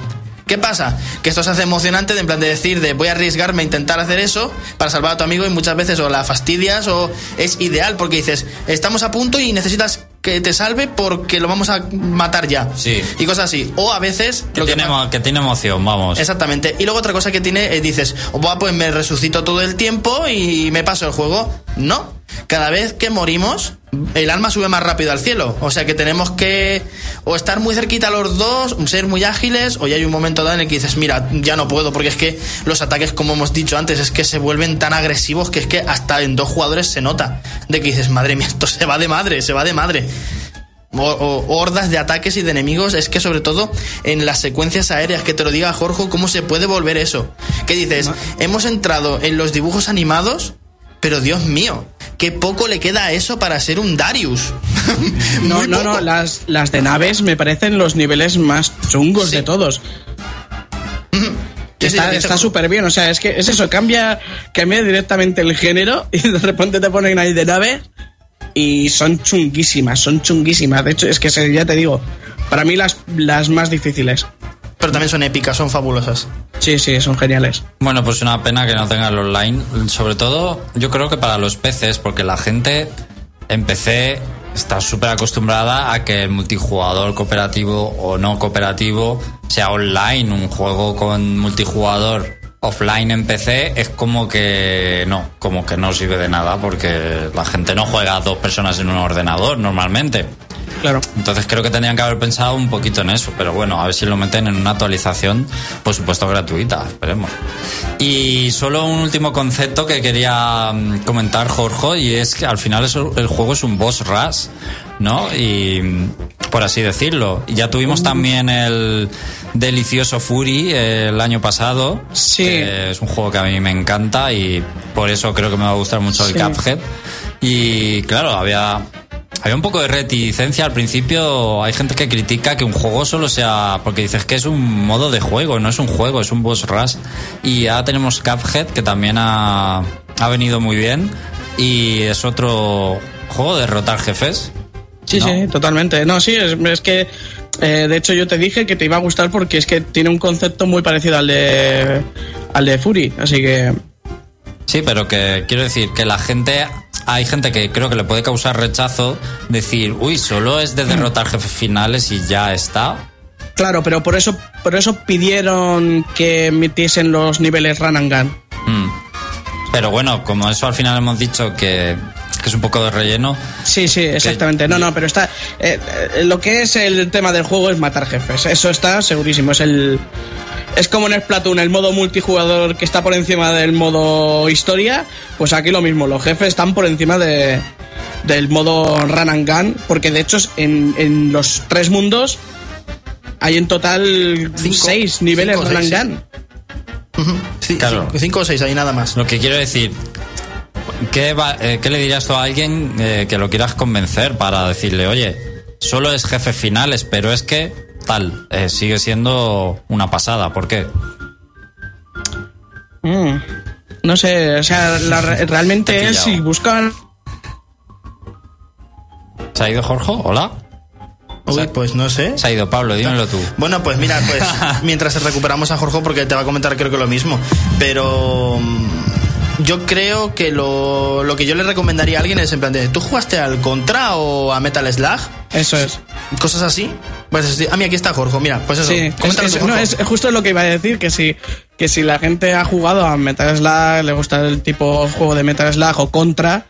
¿Qué pasa? Que esto se hace emocionante de en plan de decir de voy a arriesgarme a intentar hacer eso para salvar a tu amigo y muchas veces o la fastidias o es ideal porque dices estamos a punto y necesitas que te salve porque lo vamos a matar ya. Sí. Y cosas así. O a veces... Que lo tiene, que tiene emoción, vamos. Exactamente. Y luego otra cosa que tiene, eh, dices, "Buah, pues me resucito todo el tiempo y me paso el juego. No. Cada vez que morimos, el alma sube más rápido al cielo. O sea que tenemos que o estar muy cerquita los dos, ser muy ágiles, o ya hay un momento dado en el que dices, mira, ya no puedo, porque es que los ataques, como hemos dicho antes, es que se vuelven tan agresivos que es que hasta en dos jugadores se nota. De que dices, madre mía, esto se va de madre, se va de madre o, o- hordas de ataques y de enemigos, es que sobre todo en las secuencias aéreas, que te lo diga Jorge, ¿cómo se puede volver eso? ¿Qué dices? Hemos entrado en los dibujos animados, pero Dios mío, qué poco le queda a eso para ser un Darius. No, no, no, las, las de naves me parecen los niveles más chungos Sí. de todos. Está súper bien, o sea, es que es eso, cambia, cambia directamente el género y de repente te ponen ahí de nave y son chunguísimas, son chunguísimas. De hecho, es que ya te digo, para mí las, las más difíciles. Pero también son épicas, son fabulosas. Sí, sí, son geniales. Bueno, pues una pena que no tenga el online. Sobre todo, yo creo que para los peces, porque la gente en PC está súper acostumbrada a que el multijugador cooperativo o no cooperativo sea online. Un juego con multijugador offline en PC es como que no, como que no sirve de nada porque la gente no juega a dos personas en un ordenador normalmente. Claro. Entonces creo que tendrían que haber pensado un poquito en eso, pero bueno, a ver si lo meten en una actualización, por supuesto gratuita, esperemos. Y solo un último concepto que quería mm, comentar, Jorge, y es que al final el juego es un boss rush, ¿no? Y mm, por así decirlo. Ya tuvimos también el delicioso Fury eh, el año pasado. Sí. que es un juego que a mí me encanta y por eso creo que me va a gustar mucho el Sí. Cuphead. Y claro, había había un poco de reticencia al principio. Hay gente que critica que un juego solo sea. Porque dices que es un modo de juego, no es un juego, es un boss rush. Y ya tenemos Cuphead, que también ha, ha venido muy bien. Y es otro juego de derrotar jefes. Sí, ¿no? sí, totalmente. No, sí, es, es que eh, de hecho yo te dije que te iba a gustar porque es que tiene un concepto muy parecido al de al de Fury, así que Sí, pero que quiero decir que la gente. Hay gente que creo que le puede causar rechazo decir, uy, solo es de derrotar jefes finales y ya está. claro, pero por eso por eso pidieron que metiesen los niveles run and gun. Mm. Pero bueno, como eso al final hemos dicho que, que es un poco de relleno, Sí, sí, exactamente. No, no, pero está eh, eh, lo que es el tema del juego es matar jefes. Eso está segurísimo, es el es como en Splatoon, el modo multijugador que está por encima del modo historia, pues aquí lo mismo, los jefes están por encima de, del modo run and gun, porque de hecho en, en los tres mundos hay en total Cinco. seis niveles Cinco run and gun. Sí, Claro. cinco, cinco o seis, ahí nada más. lo que quiero decir, ¿qué, va- eh, qué le dirías tú a alguien eh, que lo quieras convencer para decirle, oye, solo es jefes finales, pero es que tal, eh, sigue siendo una pasada? ¿Por qué? Mm. No sé, o sea, la- realmente es si buscan ¿Se ha ido Jorge? ¿Hola? Uy, pues no sé. Se ha ido Pablo, dímelo tú. Bueno, pues mira, pues mientras recuperamos a Jorge, porque te va a comentar creo que lo mismo, pero mm, yo creo que lo, lo que yo le recomendaría a alguien es en plan de, ¿tú jugaste al Contra o a Metal Slug? eso es. Cosas así. Pues ah, mira, aquí está Jorge, mira, pues eso, Sí, es, coméntalo es- tú, no, es justo lo que iba a decir, que si, que si la gente ha jugado a Metal Slug, le gusta el tipo juego de Metal Slug o Contra,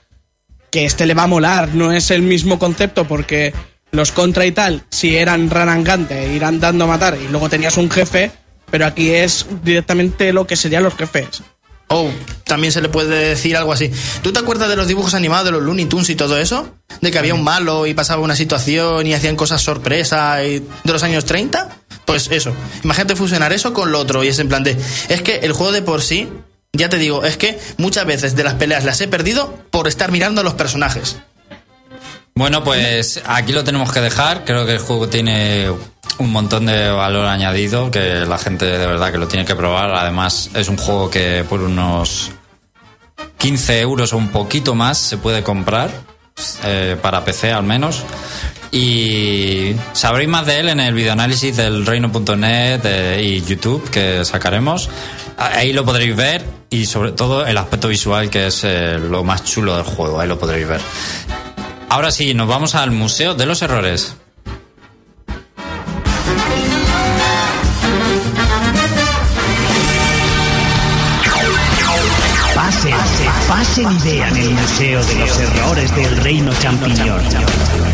que este le va a molar, no es el mismo concepto porque los Contra y tal, si eran run and gun, te irán dando a matar y luego tenías un jefe, pero aquí es directamente lo que serían los jefes. Oh, también se le puede decir algo así. ¿Tú te acuerdas de los dibujos animados de los Looney Tunes y todo eso? De que había un malo y pasaba una situación y hacían cosas sorpresa y de los años 30? Pues eso, imagínate fusionar eso con lo otro y es en plan de, es que el juego de por sí, ya te digo, es que muchas veces de las peleas las he perdido por estar mirando a los personajes. Bueno, pues aquí lo tenemos que dejar. Creo que el juego tiene un montón de valor añadido que la gente de verdad que lo tiene que probar. Además, es un juego que por unos 15 euros o un poquito más se puede comprar eh, para PC al menos. Y sabréis más de él en el videoanálisis del reino.net eh, y YouTube que sacaremos. Ahí lo podréis ver y sobre todo el aspecto visual que es eh, lo más chulo del juego. Ahí lo podréis ver. Ahora sí, nos vamos al Museo de los Errores. Pasen, pasen y vean el Museo de los Errores del Reino Champiñón.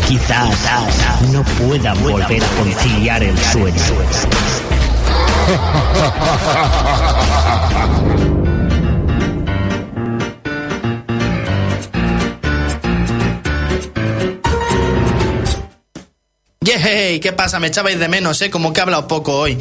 Quizás no puedan volver a conciliar el sueño. ¡Yey! ¿Qué pasa? Me echabais de menos, ¿eh? Como que he hablado poco hoy.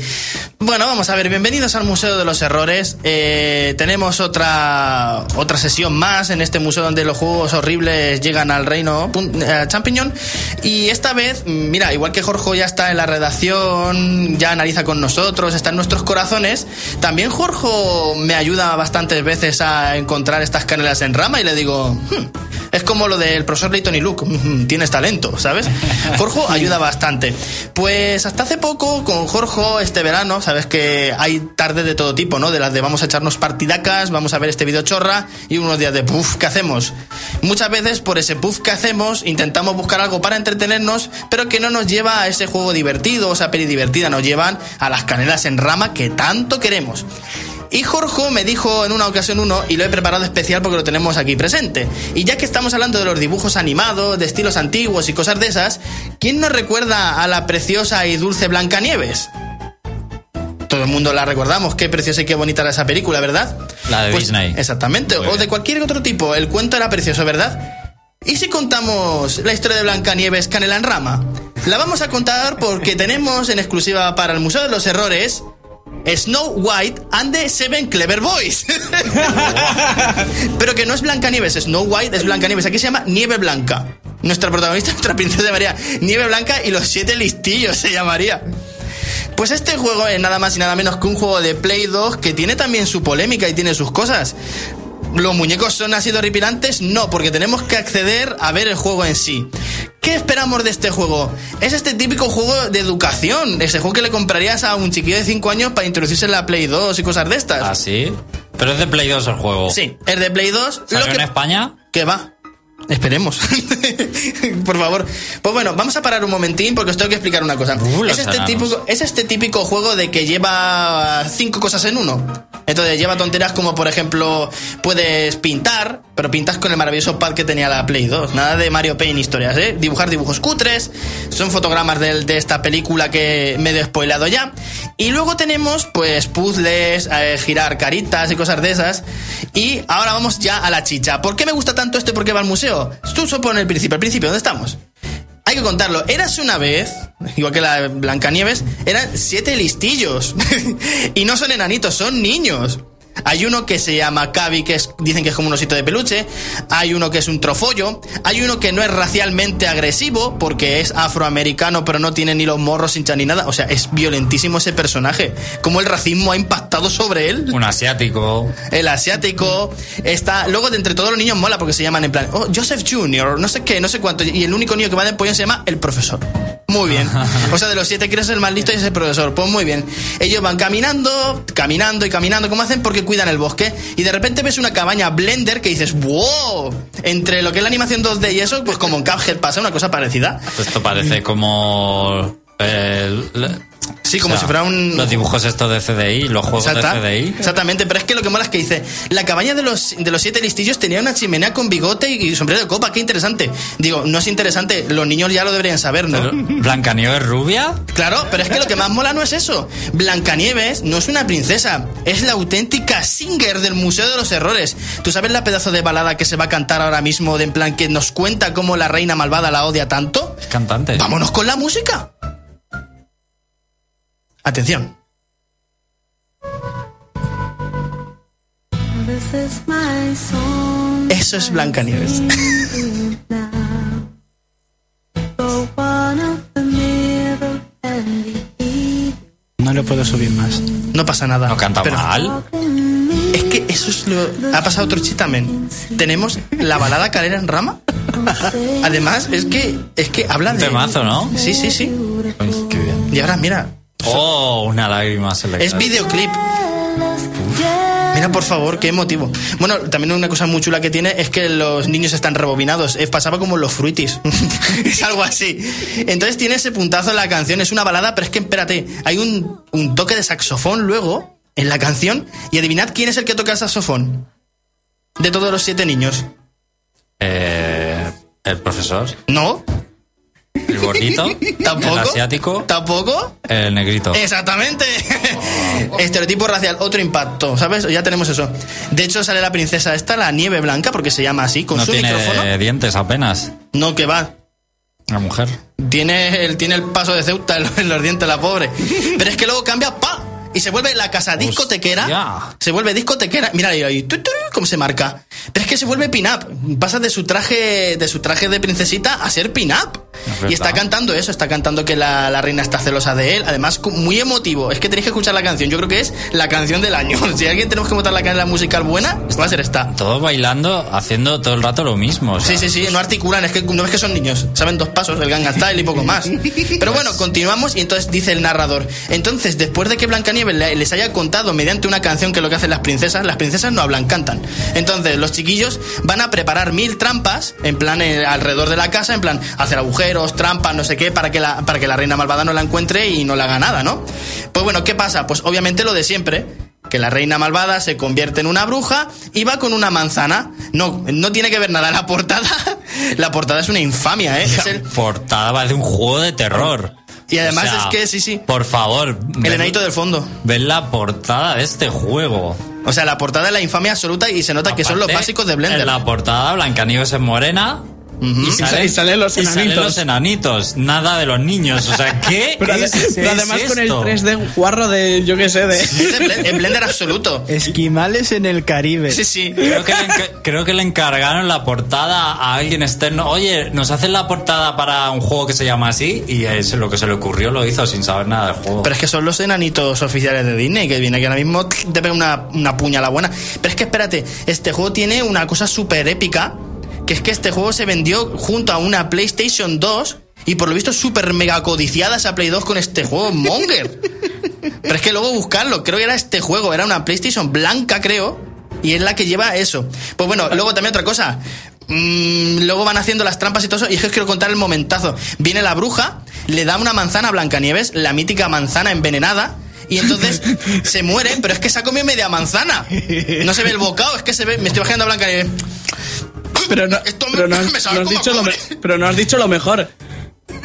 Bueno, vamos a ver, bienvenidos al Museo de los Errores. Eh, tenemos otra, otra sesión más en este museo donde los juegos horribles llegan al reino eh, champiñón. Y esta vez, mira, igual que Jorge ya está en la redacción, ya analiza con nosotros, está en nuestros corazones, también Jorge me ayuda bastantes veces a encontrar estas canelas en rama y le digo, "Hmm, es como lo del profesor Layton y Luke, "Mm, tienes talento, ¿sabes? Jorge ayuda bastante. Pues hasta hace poco con Jorge este verano, sabes que hay tardes de todo tipo, ¿no? De las de vamos a echarnos partidacas, vamos a ver este video chorra y unos días de puff, ¿qué hacemos? Muchas veces por ese puff que hacemos intentamos buscar algo para entretenernos, pero que no nos lleva a ese juego divertido, o esa peli divertida, nos llevan a las canelas en rama que tanto queremos. Y Jorge me dijo en una ocasión uno, y lo he preparado especial porque lo tenemos aquí presente. Y ya que estamos hablando de los dibujos animados, de estilos antiguos y cosas de esas, ¿quién nos recuerda a la preciosa y dulce Blancanieves? Todo el mundo la recordamos, qué preciosa y qué bonita era esa película, ¿verdad? La de Pues, Disney. Exactamente, Muy o bien. de cualquier otro tipo, el cuento era precioso, ¿verdad? ¿Y si contamos la historia de Blancanieves Canela en Rama? La vamos a contar porque tenemos en exclusiva para el Museo de los Errores Snow White and the Seven Clever Boys. Pero que no es Blancanieves, Snow White es Blancanieves. Aquí se llama Nieve Blanca. Nuestra protagonista, nuestra princesa María. Nieve Blanca y los siete listillos se llamaría. Pues este juego es nada más y nada menos que un juego de Play 2 que tiene también su polémica y tiene sus cosas. ¿Los muñecos son así de horripilantes? No, porque tenemos que acceder a ver el juego en sí. ¿Qué esperamos de este juego? Es este típico juego de educación, ese juego que le comprarías a un chiquillo de 5 años para introducirse en la Play 2 y cosas de estas. ¿Ah, sí? Pero es de Play 2 el juego. Sí, es de Play 2. ¿Salió Lo que... en España? ¿Qué va? Esperemos. Por favor. Pues bueno, vamos a parar un momentín porque os tengo que explicar una cosa. Uh, es, este típico, es este típico juego de que lleva cinco cosas en uno. Entonces lleva tonterías como, por ejemplo, puedes pintar, pero pintas con el maravilloso pad que tenía la Play 2. Nada de Mario Paint historias, ¿eh? Dibujar dibujos cutres. Son fotogramas de, esta película que medio he spoilado ya. Y luego tenemos, pues, puzzles, eh, girar caritas y cosas de esas. Y ahora vamos ya a la chicha. ¿Por qué me gusta tanto esto y por qué va al museo? Tú supone el principio. ¿Al principio dónde estamos? Hay que contarlo. Érase una vez, igual que la Blancanieves, eran siete listillos. y no son enanitos, son niños. Hay uno que se llama Cavi, que es, dicen que es como un osito de peluche. Hay uno que es un trofollo. Hay uno que no es racialmente agresivo, porque es afroamericano, pero no tiene ni los morros hinchas ni nada. O sea, es violentísimo ese personaje. Cómo el racismo ha impactado sobre él. Un asiático. El asiático está. Luego, de entre todos los niños mola porque se llaman en plan. Oh, Joseph Jr., no sé qué, no sé cuánto. Y el único niño que va de pollo se llama el profesor. Muy bien. O sea, de los siete quieres ser el más listo y es el profesor. Pues muy bien. Ellos van caminando, caminando y caminando. ¿Cómo hacen? Porque cuidan el bosque. Y de repente ves una cabaña Blender que dices, ¡wow! Entre lo que es la animación 2D y eso, pues como en Cuphead pasa una cosa parecida. Esto parece como. Eh, Sí, como o sea, si fuera un- Los dibujos estos de CDI, los juegos Exacta- de CDI. Exactamente, pero es que lo que mola es que dice, la cabaña de los, de los siete listillos tenía una chimenea con bigote y sombrero de copa, qué interesante. Digo, no es interesante, los niños ya lo deberían saber, ¿no? ¿Blancanieves rubia? Claro, pero es que lo que más mola no es eso. Blancanieves no es una princesa, es la auténtica singer del Museo de los Errores. ¿Tú sabes la pedazo de balada que se va a cantar ahora mismo de en plan que nos cuenta cómo la reina malvada la odia tanto? Es cantante. Vámonos con la música. Atención. Eso es Blancanieves. No le puedo subir más. No pasa nada. No canta Pero mal. Es que eso es lo. Ha pasado otro chiste también. Tenemos la balada calera en rama. Además, es que. Es que habla de. Temazo, ¿no? Sí, sí, sí. Qué bien. Y ahora, mira. Oh, una lágrima se le Es cae. videoclip. Mira, por favor, qué emotivo. Bueno, también una cosa muy chula que tiene es que los niños están rebobinados. Eh, pasaba como en los fruitis. es algo así. Entonces tiene ese puntazo en la canción. Es una balada, pero es que, espérate, hay un, un toque de saxofón luego en la canción. Y adivinad quién es el que toca el saxofón. De todos los siete niños. Eh, el profesor, ¿No? El gordito, ¿Tampoco? el asiático, ¿Tampoco? el negrito. Exactamente. Estereotipo racial, otro impacto, ¿sabes? Ya tenemos eso. De hecho, sale la princesa esta, la nieve blanca, porque se llama así, con no su tiene micrófono. dientes apenas. No, que va. La mujer. Tiene el, tiene el paso de Ceuta en los- en los dientes, la pobre. Pero es que luego cambia, ¡pa! Y se vuelve la casa discotequera. Hostia. Se vuelve discotequera. Mira ahí, ahí, cómo se marca. Pero es que se vuelve pin-up. Pasa de su traje de su traje de princesita a ser pin-up. Es Y está cantando eso, está cantando que la, la reina está celosa de él. Además, muy emotivo. Es que tenéis que escuchar la canción. Yo creo que es la canción del año. Si alguien tenemos que votar la canción musical buena, va a ser esta. Todos bailando, haciendo todo el rato lo mismo. o sea, Sí, sí, sí, no articulan, es que no ves que son niños, saben dos pasos, el Gangnam Style y poco más. Pero bueno, continuamos y entonces dice el narrador. Entonces, después de que Blancanieves le- les haya contado mediante una canción que es lo que hacen las princesas, las princesas no hablan, cantan. Entonces, los chiquillos van a preparar mil trampas, en plan eh, alrededor de la casa, en plan hacer agujeros, trampas, no sé qué, para que la, para que la reina malvada no la encuentre y no la haga nada, ¿no? Pues bueno, ¿qué pasa? Pues obviamente lo de siempre que la reina malvada se convierte en una bruja y va con una manzana. No, no tiene que ver nada. La portada, la portada es una infamia, ¿eh? Es el- Portada parece un juego de terror. Y además O sea, es que, sí, sí, Por favor, el ven- enanito del fondo. ven la portada de este juego. O sea, la portada es la infamia absoluta y se nota que son los básicos de Blender. En la portada Blancanieves es morena. Y, sale- y salen los y enanitos. los enanitos, nada de los niños. O sea, ¿qué Pero, ade- es, pero es además con el esto? 3D, un cuarro de, yo qué sé, de... Es es Blender absoluto. Esquimales en el Caribe. Sí, sí. Creo que, le creo que le encargaron la portada a alguien externo. Oye, nos hacen la portada para un juego que se llama así. Y es lo que se le ocurrió lo hizo sin saber nada del juego. Pero es que son los enanitos oficiales de Disney, que viene que ahora mismo te pega una, una puña la buena. Pero es que espérate, este juego tiene una cosa súper épica, que es que este juego se vendió junto a una PlayStation 2 y por lo visto súper mega codiciada esa Play 2 con este juego Monger. Pero es que luego buscarlo, creo que era este juego, era una PlayStation blanca, creo, y es la que lleva eso. Pues bueno, luego también otra cosa. Mm, luego van haciendo las trampas y todo eso, y es que os quiero contar el momentazo. Viene la bruja, le da una manzana a Blancanieves, la mítica manzana envenenada, y entonces se muere, pero es que se ha comido media manzana. No se ve el bocado, es que se ve, me estoy imaginando a Blancanieves. Pero no, Esto me- pero no has, me sabe no has como dicho lo me- pero no has dicho lo mejor.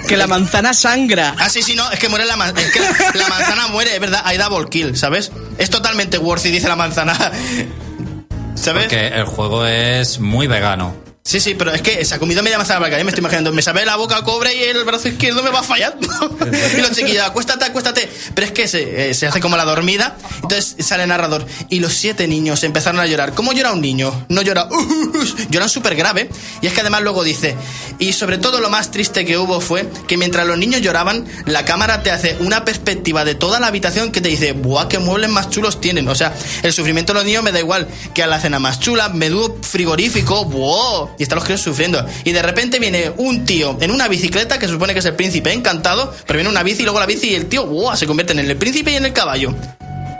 Que la manzana sangra. Ah, sí, sí, no, es que muere la manzana. Es que la, la manzana muere, es verdad, hay double kill, ¿sabes? Es totalmente worthy, dice la manzana. ¿Sabes? Porque el juego es muy vegano. Sí, sí, pero es que se ha comido media manzana blanca. Yo me estoy imaginando, me sabe la boca cobre y el brazo izquierdo me va fallando. y los chiquillos, acuéstate, acuéstate. Pero es que se, eh, se hace como la dormida. Entonces sale el narrador. Y los siete niños empezaron a llorar. ¿Cómo llora un niño? No llora. lloran súper grave. Y es que además luego dice. Y sobre todo lo más triste que hubo fue que mientras los niños lloraban, la cámara te hace una perspectiva de toda la habitación que te dice, ¡buah, qué muebles más chulos tienen! O sea, el sufrimiento de los niños me da igual que a la cena más chula, menudo frigorífico, ¡buah! Y están los críos sufriendo. Y de repente viene un tío en una bicicleta, que supone que es el príncipe encantado, pero viene una bici y luego la bici y el tío. Se convierten en el príncipe y en el caballo.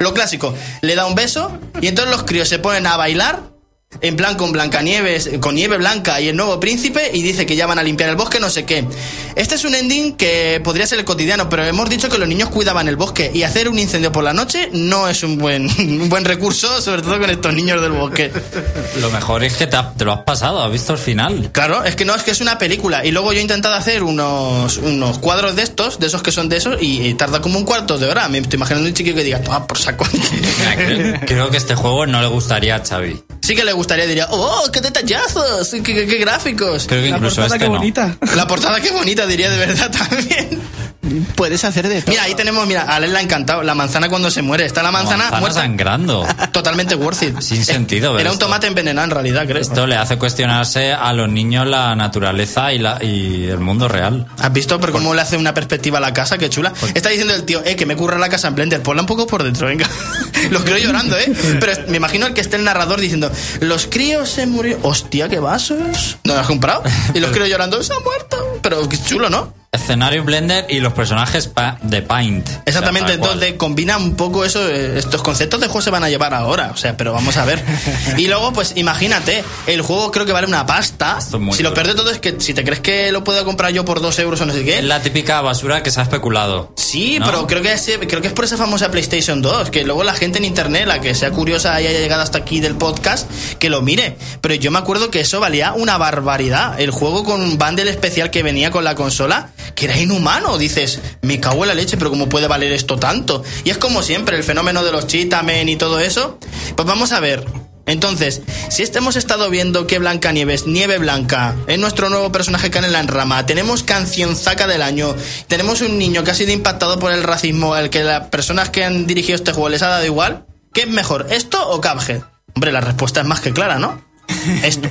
Lo clásico, le da un beso y entonces los críos se ponen a bailar en plan con Blancanieves, con Nieve Blanca y el nuevo príncipe y dice que ya van a limpiar el bosque, no sé qué. Este es un ending que podría ser el cotidiano, pero hemos dicho que los niños cuidaban el bosque y hacer un incendio por la noche no es un buen, un buen recurso, sobre todo con estos niños del bosque. Lo mejor es que te, te lo has pasado, has visto el final. Claro, es que no, es que es una película. Y luego yo he intentado hacer unos, unos cuadros de estos, de esos que son de esos, y, y tarda como un cuarto de hora. Me estoy imaginando un chiquillo que diga, toma por saco. Creo, creo que este juego no le gustaría a Xavi. sí que le gustaría, diría, oh, qué detallazos, qué, qué- qué gráficos. Creo que La incluso portada, este qué no. bonita. La portada qué bonita, diría de verdad también. Puedes hacer de todo. Mira, ahí tenemos, mira, a Alex le ha encantado. La manzana cuando se muere. Está la manzana, Manzana muerta. sangrando. Totalmente worth it. Sin sentido, Era un tomate envenenado en realidad, creo. Esto le hace cuestionarse a los niños la naturaleza y, la, y el mundo real. ¿Has visto pero cómo le hace una perspectiva a la casa? Qué chula. Está diciendo el tío, eh, que me curra la casa en Blender. Ponla un poco por dentro, venga. los creo llorando, eh. Pero me imagino el que esté el narrador diciendo, los críos se murieron. Hostia, qué vasos. ¿No lo has comprado? Y los críos llorando, se ha muerto. Pero qué chulo, ¿no? Escenario Blender y los personajes pa- de Paint. Exactamente, O sea, entonces combina un poco eso, eh, estos conceptos de juego se van a llevar ahora, o sea, pero vamos a ver. Y luego, pues imagínate, el juego creo que vale una pasta. Es Si lo duro. pierdes todo es que si te crees que lo puedo comprar yo por dos euros o no sé qué. Es la típica basura que se ha especulado. Sí, ¿no? pero creo que, es, creo que es por esa famosa PlayStation 2, que luego la gente en internet, la que sea curiosa y haya llegado hasta aquí del podcast, que lo mire. Pero yo me acuerdo que eso valía una barbaridad. El juego con un bundle especial que venía con la consola, que era inhumano. Dices, me cago en la leche, pero ¿cómo puede valer esto tanto? Y es como siempre, el fenómeno de los cheatamen y todo eso. Pues vamos a ver. Entonces, si este hemos estado viendo que Blancanieves, Nieve Blanca, es nuestro nuevo personaje que en rama, tenemos canción zaca del año, tenemos un niño que ha sido impactado por el racismo, al que las personas que han dirigido este juego les ha dado igual, ¿qué es mejor, esto o Cuphead? Hombre, la respuesta es más que clara, ¿no? Esto.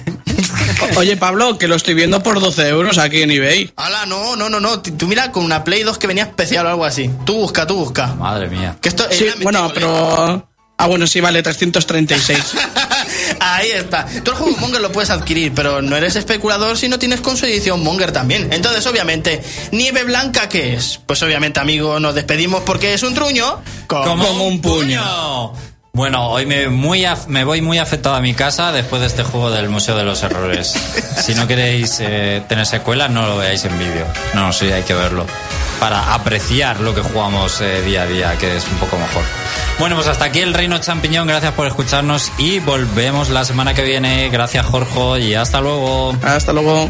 Oye, Pablo, que lo estoy viendo por 12 euros aquí en eBay. Ala, no, no, no, no. Tú mira con una Play 2 que venía especial o algo así. Tú busca, tú busca. Madre mía. Que esto es Sí, bueno, pero... Ah, bueno, sí, vale, 336. Ahí está. Tú el juego Monger lo puedes adquirir, pero no eres especulador si no tienes con su edición Monger también. Entonces, obviamente, Nieve Blanca, ¿qué es? Pues obviamente, amigo, nos despedimos porque es un truño. Como, Como un puño. Bueno, hoy me, muy af- me voy muy afectado a mi casa después de este juego del Museo de los Errores. si no queréis eh, tener secuelas, no lo veáis en vídeo. No, sí, hay que verlo. Para apreciar lo que jugamos eh, día a día, que es un poco mejor. Bueno, pues hasta aquí el Reino Champiñón. Gracias por escucharnos y volvemos la semana que viene. Gracias, Jorge, y hasta luego. Hasta luego.